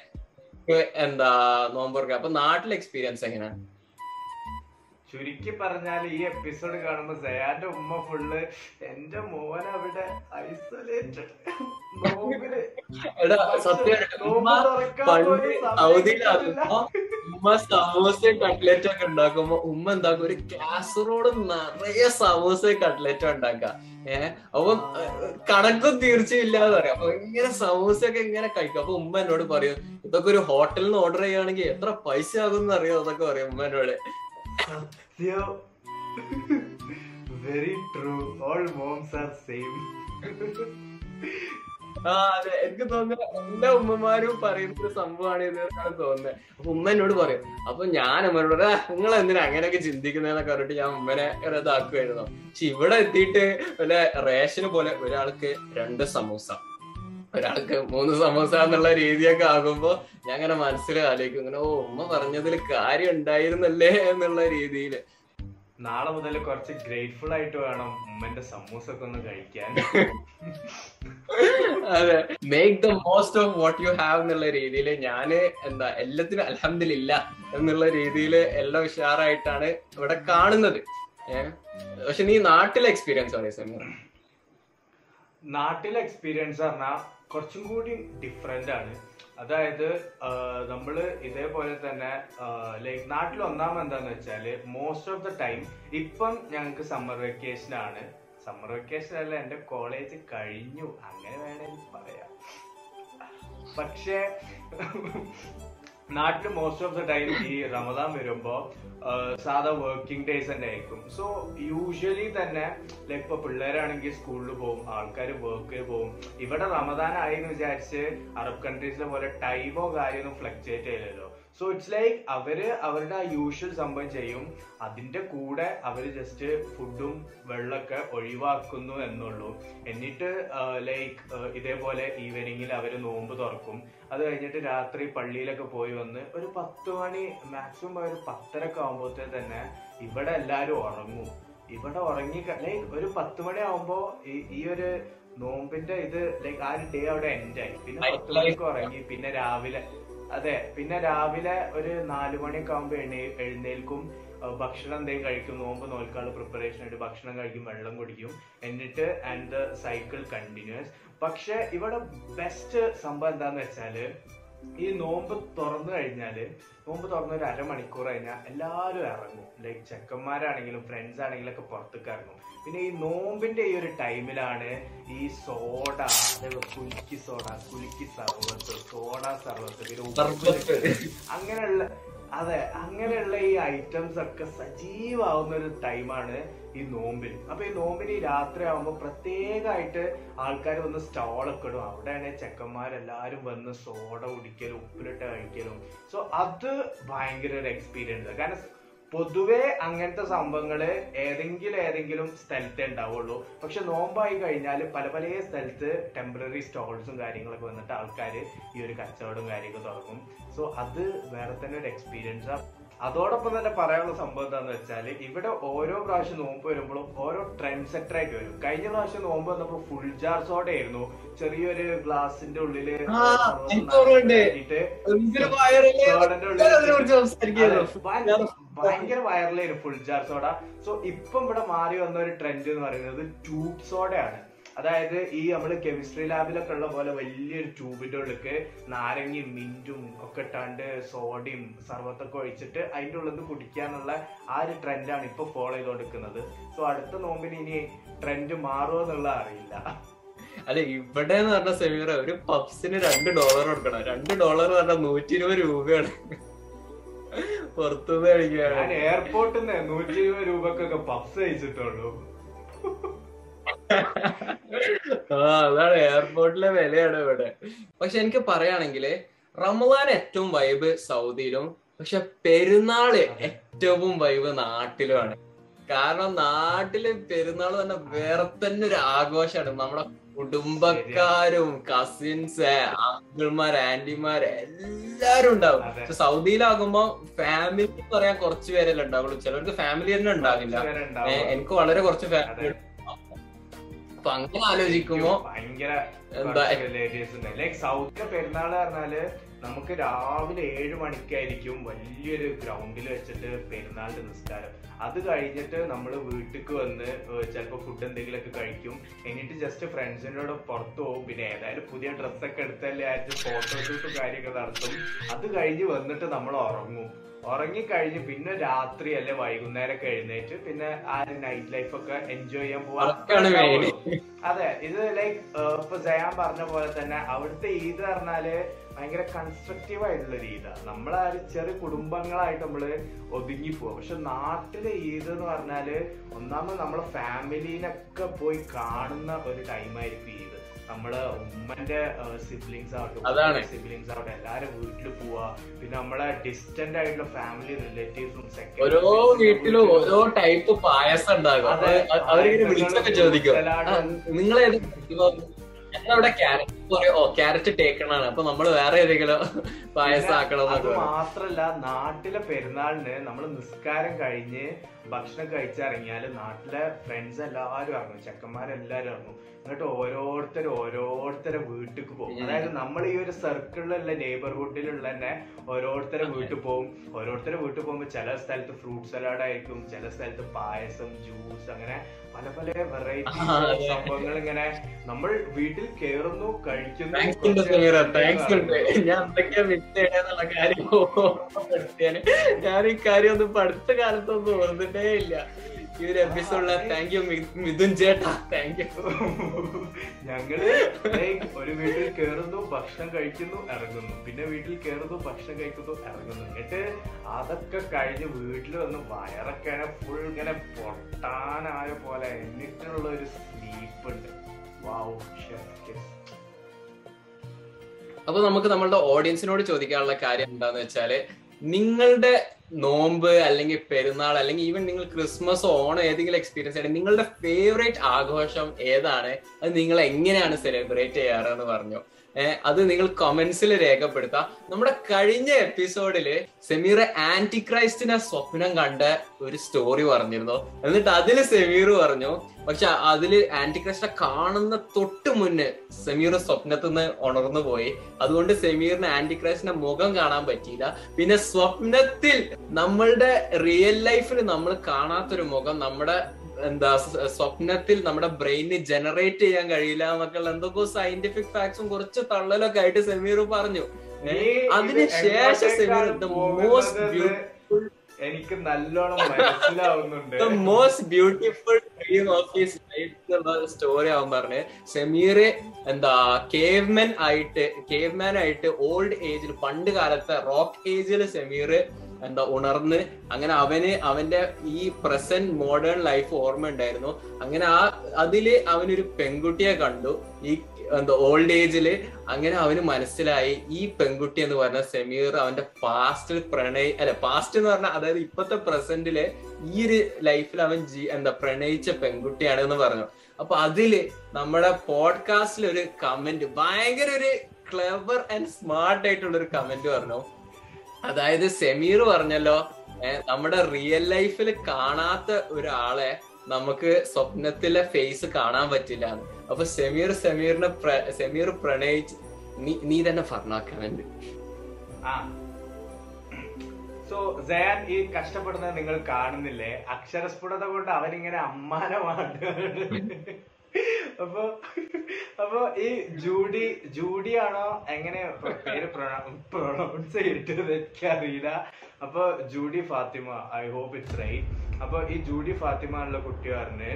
എന്താ നോമ്പ് തുറക്കുക അപ്പൊ നാട്ടിലെ എക്സ്പീരിയൻസ് എങ്ങനെയാണ് ചുരുക്കി പറഞ്ഞാൽ ഈ എപ്പിസോഡ് കാണുമ്പോ സയാന്റെ ഉമ്മ ഫുള്ള് എന്റെ മോൻ അവിടെ ഐസൊലേറ്റഡ് ഉമ്മ സമോസയും കട്ട്ലറ്റും ഒക്കെ ഉണ്ടാക്കുമ്പോ ഉമ്മ എന്താക്കും ഒരു കാസറോഡ് നിറയെ സമോസയും കട്ട്ലറ്റും ഉണ്ടാക്ക ഏഹ് അപ്പൊ കണക്കും തീർച്ചയില്ലാതെ പറയാം. അപ്പൊ ഇങ്ങനെ സമോസയൊക്കെ ഇങ്ങനെ കഴിക്കും. അപ്പൊ ഉമ്മ എന്നോട് പറയും ഇതൊക്കെ ഒരു ഹോട്ടലിൽ നിന്ന് ഓർഡർ ചെയ്യുകയാണെങ്കിൽ എത്ര പൈസ ആകും അറിയോ അതൊക്കെ പറയും ഉമ്മ എന്നോട്. സത്യം. Very true all moms are same ആ അതെ. എനിക്ക് തോന്നുന്നു എല്ലാ ഉമ്മമാരും പറയുന്ന ഒരു സംഭവമാണ് എന്നാണ് തോന്നുന്നത് അപ്പൊ ഉമ്മ എന്നോട് പറയും അപ്പൊ ഞാൻ ഉമ്മനോട് നിങ്ങൾ എന്തിനാ അങ്ങനെയൊക്കെ ചിന്തിക്കുന്നതെന്നൊക്കെ പറഞ്ഞിട്ട് ഞാൻ ഉമ്മനെ ഇതാക്കുമായിരുന്നു പക്ഷെ ഇവിടെ എത്തിയിട്ട് വല്ല റേഷന് പോലെ ഒരാൾക്ക് രണ്ട് സമൂസ. ഒരാൾക്ക് മൂന്ന് സമൂസ എന്നുള്ള രീതിയൊക്കെ ആകുമ്പോ ഞാൻ അങ്ങനെ മനസ്സിൽ ആലോചിക്കും. ഇങ്ങനെ ഓ ഉമ്മ പറഞ്ഞതിൽ കാര്യം ഉണ്ടായിരുന്നല്ലേ? എന്നുള്ള രീതിയിൽ നാളെ മുതൽ കുറച്ച് ഗ്രേറ്റ്ഫുൾ ആയിട്ട് വേണം ഉമ്മന്റെ സമൂസ ഒക്കെ ഒന്ന് കഴിക്കാൻ. അതെ. Make the most of what you have എന്നുള്ള രീതിയിൽ ഞാൻ എന്താ എല്ലാത്തിനും അലഹമില്ല എന്നുള്ള രീതിയിൽ എല്ലാം ഉഷാറായിട്ടാണ് ഇവിടെ കാണുന്നത്. പക്ഷെ നീ നാട്ടിലെ എക്സ്പീരിയൻസ് ആണ് സമീർ നാട്ടിലെ എക്സ്പീരിയൻസ് പറഞ്ഞാൽ കുറച്ചും കൂടി ഡിഫറെന്റ് ആണ്. അതായത് നമ്മൾ ഇതേപോലെ തന്നെ ലൈക്ക് നാട്ടിൽ ഒന്നാമത് എന്താന്ന് വെച്ചാൽ മോസ്റ്റ് ഓഫ് ദ ടൈം ഇപ്പം ഞങ്ങൾക്ക് സമ്മർ വെക്കേഷൻ ആണ്. സമ്മർ വെക്കേഷൻ അല്ല എന്റെ കോളേജ് കഴിഞ്ഞു. അങ്ങനെ വേണമെങ്കിൽ പറയാം. പക്ഷേ നാട്ടിൽ മോസ്റ്റ് ഓഫ് ദ ടൈം ഈ റമദാൻ വരുമ്പോ സാധാ വർക്കിംഗ് ഡേയ്സ് തന്നെ ആയിരിക്കും. സോ യൂഷ്വലി തന്നെ ലൈക്ക് ഇപ്പൊ പിള്ളേരാണെങ്കിൽ സ്കൂളിൽ പോകും ആൾക്കാർ വർക്കിൽ പോകും ഇവിടെ റമദാൻ ആയി എന്ന് വിചാരിച്ച് അറബ് കൺട്രീസിലെ പോലെ ടൈമോ കാര്യമൊന്നും ഫ്ലക്ച്വേറ്റ് ചെയ്യില്ലല്ലോ സോ ഇറ്റ്സ് ലൈക്ക് അവർ അവരുടെ ആ യൂഷ്വൽ സംഭവം ചെയ്യും. അതിന്റെ കൂടെ അവർ ജസ്റ്റ് ഫുഡും വെള്ളമൊക്കെ ഒഴിവാക്കുന്നു എന്നുള്ളൂ. എന്നിട്ട് ലൈക്ക് ഇതേപോലെ ഈവനിങ്ങിൽ അവർ നോമ്പ് തുറക്കും. അത് കഴിഞ്ഞിട്ട് രാത്രി പള്ളിയിലൊക്കെ പോയി വന്ന് ഒരു പത്ത് മണി മാക്സിമം ഒരു പത്തരക്ക് ആകുമ്പോഴത്തേ തന്നെ ഇവിടെ എല്ലാരും ഉറങ്ങും. ഇവിടെ ഉറങ്ങി ലൈക്ക് ഒരു പത്ത് മണി ആവുമ്പോ ഈ- ഒരു നോമ്പിന്റെ ഇത് ലൈക്ക് ആ ഒരു ഡേ അവിടെ എൻഡ് ആയി. പിന്നെ പത്ത് മണിക്ക് ഉറങ്ങി. പിന്നെ രാവിലെ അതെ പിന്നെ രാവിലെ ഒരു നാലു മണിയൊക്കെ ആകുമ്പോ എണ്ണ എഴുന്നേൽക്കും. ഭക്ഷണം എന്തെങ്കിലും കഴിക്കും. നോമ്പ് നോൽക്കാനുള്ള പ്രിപ്പറേഷൻ ആയിട്ട് ഭക്ഷണം കഴിക്കും വെള്ളം കുടിക്കും. എന്നിട്ട് ആൻഡ് ദ സൈക്കിൾ കണ്ടിന്യൂസ് പക്ഷെ ഇവിടെ ബെസ്റ്റ് സംഭവം എന്താന്ന് വെച്ചാൽ ഈ നോമ്പ് തുറന്നു കഴിഞ്ഞാൽ നോമ്പ് തുറന്ന ഒരു അരമണിക്കൂർ കഴിഞ്ഞാൽ എല്ലാവരും ഇറങ്ങും. ലൈക്ക് ചെക്കന്മാരാണെങ്കിലും ഫ്രണ്ട്സ് ആണെങ്കിലും ഒക്കെ പുറത്തേക്ക് ഇറങ്ങും. പിന്നെ ഈ നോമ്പിന്റെ ഈ ഒരു ടൈമിലാണ് ഈ സോഡ അതേപോലെ കുലുക്കി സോഡ കുലുക്കി സർവത്ത് സോഡ സർവത്ത് പിന്നെ അങ്ങനെയുള്ള അതെ അങ്ങനെയുള്ള ഈ ഐറ്റംസ് ഒക്കെ സജീവാവുന്ന ഒരു ടൈമാണ് ഈ നോമ്പിൽ അപ്പൊ ഈ നോമ്പിന് രാത്രി ആവുമ്പോൾ പ്രത്യേകമായിട്ട് ആൾക്കാർ വന്ന് സ്റ്റോളൊക്കെ ഇടും. അവിടെയാണ് ചെക്കന്മാരെല്ലാരും വന്ന് സോഡ കുടിക്കലും ഉപ്പിലിട്ട് കഴിക്കലും. സോ അത് ഭയങ്കര ഒരു എക്സ്പീരിയൻസ് കാരണം പൊതുവെ അങ്ങനത്തെ സംഭവങ്ങൾ ഏതെങ്കിലും ഏതെങ്കിലും സ്ഥലത്തേ ഉണ്ടാവുള്ളൂ. പക്ഷെ നോമ്പായി കഴിഞ്ഞാൽ പല പല സ്ഥലത്ത് ടെമ്പററി സ്റ്റോൾസും കാര്യങ്ങളൊക്കെ വന്നിട്ട് ആൾക്കാർ ഈ ഒരു കച്ചവടവും കാര്യമൊക്കെ തുടങ്ങും. സോ അത് വേറെ തന്നെ ഒരു എക്സ്പീരിയൻസ് അതോടൊപ്പം തന്നെ പറയാനുള്ള സംഭവം എന്താന്ന് വെച്ചാൽ ഇവിടെ ഓരോ പ്രാവശ്യം നോമ്പ് വരുമ്പോഴും ഓരോ ട്രെൻഡ് സെറ്റർ ആയിട്ട് വരും. കഴിഞ്ഞ പ്രാവശ്യം നോമ്പ് വന്നപ്പോ ഫുൾ ജാർ സോഡ ആയിരുന്നു. ചെറിയൊരു ഗ്ലാസിന്റെ ഉള്ളിൽ ഭയങ്കര- വയറിലായിരുന്നു ഫുൾ ജാർ സോഡ സോ ഇപ്പം ഇവിടെ മാറി വന്ന ഒരു ട്രെൻഡ് എന്ന് പറയുന്നത് ട്യൂബ് സോഡയാണ് അതായത് ഈ നമ്മൾ കെമിസ്ട്രി ലാബിലൊക്കെ ഉള്ള പോലെ വലിയൊരു ട്യൂബിന്റെ ഉള്ളിലേക്ക് നാരങ്ങയും മിന്റും ഒക്കെ ഇട്ടാണ്ട് സോഡയും സർവത്തൊക്കെ ഒഴിച്ചിട്ട് അതിന്റെ ഉള്ളിൽ നിന്ന് കുടിക്കാന്നുള്ള ആ ഒരു ട്രെൻഡാണ് ഇപ്പൊ ഫോളോ ചെയ്തുകൊണ്ടിരിക്കുന്നത് സോ അടുത്ത നോമ്പിന് ഇനി ട്രെൻഡ് മാറുമോ എന്നുള്ള അറിയില്ല. അല്ല ഇവിടെ എന്ന് പറഞ്ഞ സെമീറ ഒരു പബ്സിന് രണ്ട് ഡോളർ കൊടുക്കണം. രണ്ട് ഡോളർ പറഞ്ഞാൽ നൂറ്റി ഇരുപത് രൂപയാണ്. പുറത്തുനിന്ന് കഴിക്കാൻ. എയർപോർട്ടിൽ നിന്ന് നൂറ്റി ഇരുപത് രൂപക്കൊക്കെ പബ്സ് കഴിച്ചിട്ടുള്ളൂ. ആ അതാണ് എയർപോർട്ടിലെ വിലയാണ് ഇവിടെ. പക്ഷെ എനിക്ക് പറയുകയാണെങ്കിൽ റമദാൻ ഏറ്റവും വൈബ് സൗദിയിലും പക്ഷെ പെരുന്നാൾ ഏറ്റവും വൈബ് നാട്ടിലുമാണ്. കാരണം നാട്ടിൽ പെരുന്നാൾ തന്നെ വേറെ തന്നെ ഒരു ആഘോഷമാണ്. നമ്മുടെ കുടുംബക്കാരും കസിൻസ് അങ്കിൾമാർ ആന്റിമാർ എല്ലാരും ഉണ്ടാവും. പക്ഷെ സൗദിയിലാകുമ്പോ ഫാമിലി പറയാൻ കുറച്ച് പേരെല്ലാം ഉണ്ടാവുള്ളൂ. ചിലർക്ക് ഫാമിലി തന്നെ ഉണ്ടാവില്ല. എനിക്ക് വളരെ കുറച്ച് ഫാമിലി. അപ്പൊ അങ്ങനെ ആലോചിക്കുമ്പോ ഭയങ്കര ലൈക് സൗദിയിലെ പെരുന്നാൾ പറഞ്ഞാൽ നമുക്ക് രാവിലെ ഏഴ് മണിക്കായിരിക്കും വലിയൊരു ഗ്രൗണ്ടിൽ വെച്ചിട്ട് പെരുന്നാളിന്റെ നിസ്കാരം. അത് കഴിഞ്ഞിട്ട് നമ്മൾ വീട്ടിലേക്ക് വന്ന് ചിലപ്പോൾ ഫുഡ് എന്തെങ്കിലുമൊക്കെ കഴിക്കും. എന്നിട്ട് ജസ്റ്റ് ഫ്രണ്ട്സിന്റെ കൂടെ പുറത്തു പോകും. പിന്നെ ഏതായാലും പുതിയ ഡ്രസ്സൊക്കെ എടുത്തല്ലേ ആയിട്ട് ഫോട്ടോഷൂട്ടും കാര്യമൊക്കെ നടത്തും. അത് കഴിഞ്ഞ് വന്നിട്ട് നമ്മൾ ഉറങ്ങും. ഉറങ്ങിക്കഴിഞ്ഞ് പിന്നെ രാത്രി അല്ലെ വൈകുന്നേരം ഒക്കെ എഴുന്നേറ്റ് പിന്നെ ആ നൈറ്റ് ലൈഫ് ഒക്കെ എൻജോയ് ചെയ്യാൻ പോവാ അതെ ഇത് ലൈക് ഇപ്പൊ ജയാൻ പറഞ്ഞ പോലെ തന്നെ അവിടുത്തെ ഈദ് പറഞ്ഞാൽ ഭയങ്കര കൺസ്ട്രക്റ്റീവ് ആയിട്ടുള്ള ഒരു നമ്മളെ ആ ഒരു ചെറിയ കുടുംബങ്ങളായിട്ട് നമ്മൾ ഒതുങ്ങി പോവാ പക്ഷെ നാട്ടിലെ ഈദ് എന്ന് പറഞ്ഞാൽ ഒന്നാമത് നമ്മളെ ഫാമിലിനൊക്കെ പോയി കാണുന്ന ഒരു ടൈമായിരിക്കും ഈദ് നമ്മൾ ഉമ്മന്റെ സിബ്ലിങ്സ് ആവട്ടെ അതാണ്. സിബ്ലിങ്സ് ആവട്ടെ എല്ലാരും വീട്ടിൽ പോവാ. പിന്നെ നമ്മളെ ഡിസ്റ്റന്റ് ആയിട്ടുള്ള ഫാമിലി റിലേറ്റീവ്സും ഓരോ വീട്ടിലും ഓരോ ടൈപ്പ് പായസം ഉണ്ടാകും അവരിങ്ങനെ വിളിച്ചൊക്കെ ചോദിക്കും. നിങ്ങളെ ഞങ്ങളവിടെ ക്യാരറ്റ് പറയും ഓ ക്യാരറ്റ് ടേക്കണാണ്. അപ്പൊ നമ്മൾ വേറെ ഏതെങ്കിലും പായസം പിന്നെ ആക്കണം അത് മാത്രല്ല നാട്ടിലെ പെരുന്നാളിന് നമ്മൾ നിസ്കാരം കഴിഞ്ഞ് ഭക്ഷണം കഴിച്ചിറങ്ങിയാൽ നാട്ടിലെ ഫ്രണ്ട്സ് എല്ലാവരും ഇറങ്ങും. ചെക്കന്മാരെല്ലാരും ഇറങ്ങും. എന്നിട്ട് ഓരോരുത്തർ ഓരോരുത്തരെ വീട്ടിൽ പോകും. അതായത് നമ്മൾ ഈ ഒരു സർക്കിളിലുള്ള നെയ്ബർഹുഡിലുള്ള തന്നെ ഓരോരുത്തരെ വീട്ടിൽ പോകും. ഓരോരുത്തരെ വീട്ടിൽ പോകുമ്പോൾ ചില സ്ഥലത്ത് ഫ്രൂട്ട് സലാഡ് ആയിരിക്കും ചില സ്ഥലത്ത് പായസം ജ്യൂസ് അങ്ങനെ പല പല വെറൈറ്റി സംഭവങ്ങൾ ഇങ്ങനെ നമ്മൾ വീട്ടിൽ കേറുന്നു ഞാൻ ഈ കാര്യം ഒന്നും പഠിത്ത കാലത്തൊന്നും ഓർന്നിട്ടേ ഇല്ല. ഈ ഒരു എപ്പിസോഡിലെ താങ്ക് യു മിഥുൻ ചേട്ടാ. താങ്ക് യു ഞങ്ങൾ ഒരു വീട്ടിൽ കേറുന്നു ഭക്ഷണം കഴിക്കുന്നു ഇറങ്ങുന്നു. പിന്നെ വീട്ടിൽ കേറുന്നു ഭക്ഷണം കഴിക്കുന്നു ഇറങ്ങുന്നു. എന്നിട്ട് അതൊക്കെ കഴിഞ്ഞ് വീട്ടിൽ വന്ന് വയറൊക്കെ ഫുൾ ഇങ്ങനെ പൊട്ടാനായ പോലെ എന്നിട്ടുള്ള ഒരു സ്ലീപ്പ് ഉണ്ട്. വാവ് അപ്പൊ നമുക്ക് നമ്മളുടെ ഓഡിയൻസിനോട് ചോദിക്കാനുള്ള കാര്യം എന്താന്ന് വെച്ചാൽ നിങ്ങളുടെ നോമ്പ് അല്ലെങ്കിൽ പെരുന്നാൾ അല്ലെങ്കിൽ ഈവൻ നിങ്ങൾ ക്രിസ്മസ് ഓണം ഏതെങ്കിലും എക്സ്പീരിയൻസ് ആയിട്ട് നിങ്ങളുടെ ഫേവറേറ്റ് ആഘോഷം ഏതാണ്? അത് നിങ്ങൾ എങ്ങനെയാണ് സെലിബ്രേറ്റ് ചെയ്യാറെന്ന് പറഞ്ഞു. ഏഹ് അത് നിങ്ങൾ കമന്റ്സിൽ രേഖപ്പെടുത്താം. നമ്മുടെ കഴിഞ്ഞ എപ്പിസോഡിൽ സെമീർ ആന്റി ക്രൈസ്റ്റിനെ സ്വപ്നം കണ്ട ഒരു സ്റ്റോറി പറഞ്ഞിരുന്നു. എന്നിട്ട് അതിൽ സെമീർ പറഞ്ഞു പക്ഷെ അതിൽ ആന്റി ക്രൈസ്റ്റിനെ കാണുന്ന തൊട്ട് മുന്നേ സെമീർ സ്വപ്നത്തിൽ നിന്ന് ഉണർന്നു പോയി. അതുകൊണ്ട് സെമീറിന് ആന്റി ക്രൈസ്റ്റിന്റെ മുഖം കാണാൻ പറ്റിയില്ല. പിന്നെ സ്വപ്നത്തിൽ നമ്മളുടെ റിയൽ ലൈഫിൽ നമ്മൾ കാണാത്തൊരു മുഖം നമ്മുടെ എന്താ സ്വപ്നത്തിൽ നമ്മുടെ ബ്രെയിന് ജനറേറ്റ് ചെയ്യാൻ കഴിയില്ല എന്നൊക്കെയുള്ള എന്തൊക്കെയോ സയന്റിഫിക് ഫാക്ട്സും കുറച്ച് തള്ളലൊക്കെ ആയിട്ട് സെമീർ പറഞ്ഞു. അതിനുശേഷം സെമീർ ദ മോസ്റ്റ് ബ്യൂട്ടിഫുൾ എനിക്ക് നല്ലോണം മനസ്സിലാവുന്നുണ്ട്. The most beautiful dream of his life എന്നുള്ള സ്റ്റോറി ആവാൻ പറഞ്ഞ്. സെമീർ എന്താ കേവ്മാൻ ആയിട്ട് കേവ്മാൻ ആയിട്ട് ഓൾഡ് ഏജിൽ പണ്ട് കാലത്തെ റോക്ക് ഏജിൽ സമീർ എന്താ ഉണർന്ന് അങ്ങനെ അവന് അവന്റെ ഈ പ്രസന്റ് മോഡേൺ ലൈഫ് ഓർമ്മ ഉണ്ടായിരുന്നു. അങ്ങനെ ആ അതിൽ അവനൊരു പെൺകുട്ടിയെ കണ്ടു. ഈ എന്താ ഓൾഡ് ഏജിൽ അങ്ങനെ അവന് മനസ്സിലായി. ഈ പെൺകുട്ടി എന്ന് പറഞ്ഞ സെമീർ അവന്റെ പാസ്റ്റ് പ്രണയ അല്ല പാസ്റ്റ് എന്ന് പറഞ്ഞ അതായത് ഇപ്പത്തെ പ്രസന്റിൽ ഈ ഒരു ലൈഫിൽ അവൻ ജീ എന്താ പ്രണയിച്ച പെൺകുട്ടിയാണ് എന്ന് പറഞ്ഞു. അപ്പൊ അതിൽ നമ്മുടെ പോഡ്കാസ്റ്റിൽ ഒരു കമന്റ് ഭയങ്കര ഒരു ക്ലെവർ ആൻഡ് സ്മാർട്ട് ആയിട്ടുള്ള ഒരു കമന്റ് പറഞ്ഞു. അതായത് സെമീർ പറഞ്ഞല്ലോ നമ്മുടെ റിയൽ ലൈഫിൽ കാണാത്ത ഒരാളെ നമുക്ക് സ്വപ്നത്തിലെ ഫേസ് കാണാൻ പറ്റില്ല അപ്പൊ സെമീർ സെമീറിനെ സെമീർ പ്രണയിച്ച് നീ നീ തന്നെ പറഞ്ഞ ആ. സോ ജയാൻ ഈ കഷ്ടപ്പെടുന്നത് നിങ്ങൾ കാണുന്നില്ലേ? അക്ഷരസ്ഫുടത കൊണ്ട് അവനിങ്ങനെ അമ്മാനമാണ് അപ്പൊ അപ്പൊ ഈ ജൂഡി ജൂഡിയാണോ എങ്ങനെ പേര് പ്രൊണൗൺസ് ചെയ്തിട്ട് എനിക്കറിയില്ല അപ്പൊ Judy Fathima I hope it's right അപ്പൊ ഈ ജൂഡി ഫാത്തിമ എന്നുള്ള കുട്ടി പറഞ്ഞ്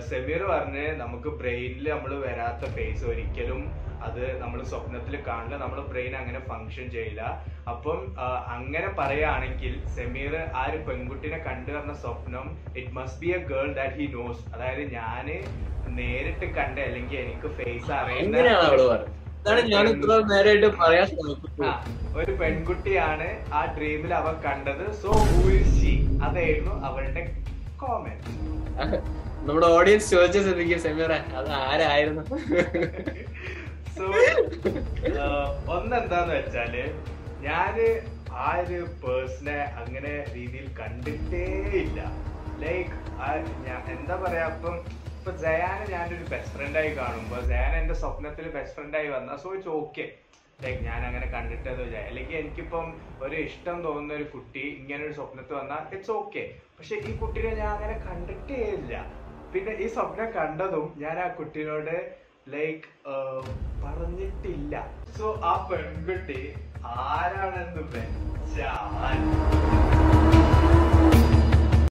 സെമീർ പറഞ്ഞ് നമുക്ക് ബ്രെയിനിൽ നമ്മൾ വരാത്ത ഫേസ് ഒരിക്കലും അത് നമ്മൾ സ്വപ്നത്തിൽ കാണില്ല നമ്മുടെ ബ്രെയിൻ അങ്ങനെ ഫങ്ഷൻ ചെയ്യില്ല. അപ്പം അങ്ങനെ പറയുകയാണെങ്കിൽ സെമീർ ആ ഒരു പെൺകുട്ടിനെ കണ്ടു പറഞ്ഞ സ്വപ്നം it must be a girl that he knows അതായത് ഞാൻ നേരിട്ട് കണ്ട അല്ലെങ്കിൽ എനിക്ക് ഫേസ് ആ, ഒരു പെൺകുട്ടിയാണ് ആ ഡ്രീമിൽ അവൻ കണ്ടത്. സോ ഹൂ ഇസ് ഷീ അതായിരുന്നു അവളുടെ കോമെന്റ് നമ്മുടെ ഓഡിയൻസ് ചോദിച്ച സെമീറെ അത് ആരായിരുന്നു? സോ ഒന്നെന്താന്ന് വെച്ചാൽ ഞാൻ ആ ഒരു പേഴ്സണെ അങ്ങനെ രീതിയിൽ കണ്ടിട്ടേ ഇല്ല ലൈക്ക് എന്താ പറയാ ഇപ്പം ഇപ്പൊ ജയാനെ ഞാനൊരു ബെസ്റ്റ് ഫ്രണ്ടായി കാണുമ്പോ ജയാൻ എന്റെ സ്വപ്നത്തിൽ ബെസ്റ്റ് ഫ്രണ്ടായി വന്ന സോ ഇറ്റ്സ് ഓക്കെ ലൈക്ക് ഞാൻ അങ്ങനെ കണ്ടിട്ടത് അല്ലെങ്കിൽ എനിക്കിപ്പം ഒരു ഇഷ്ടം തോന്നുന്ന ഒരു കുട്ടി ഇങ്ങനെ ഒരു സ്വപ്നത്തിൽ വന്നാൽ ഇറ്റ്സ് ഓക്കെ പക്ഷെ ഈ കുട്ടീനെ ഞാൻ അങ്ങനെ കണ്ടിട്ടേ ഇല്ല പിന്നെ ഈ സ്വപ്നം കണ്ടതും ഞാൻ ആ കുട്ടീനോട് ലൈക്ക് പറഞ്ഞിട്ടില്ല. സോ ആ പെൺകുട്ടി ആരാണെന്ന് വെച്ചാൽ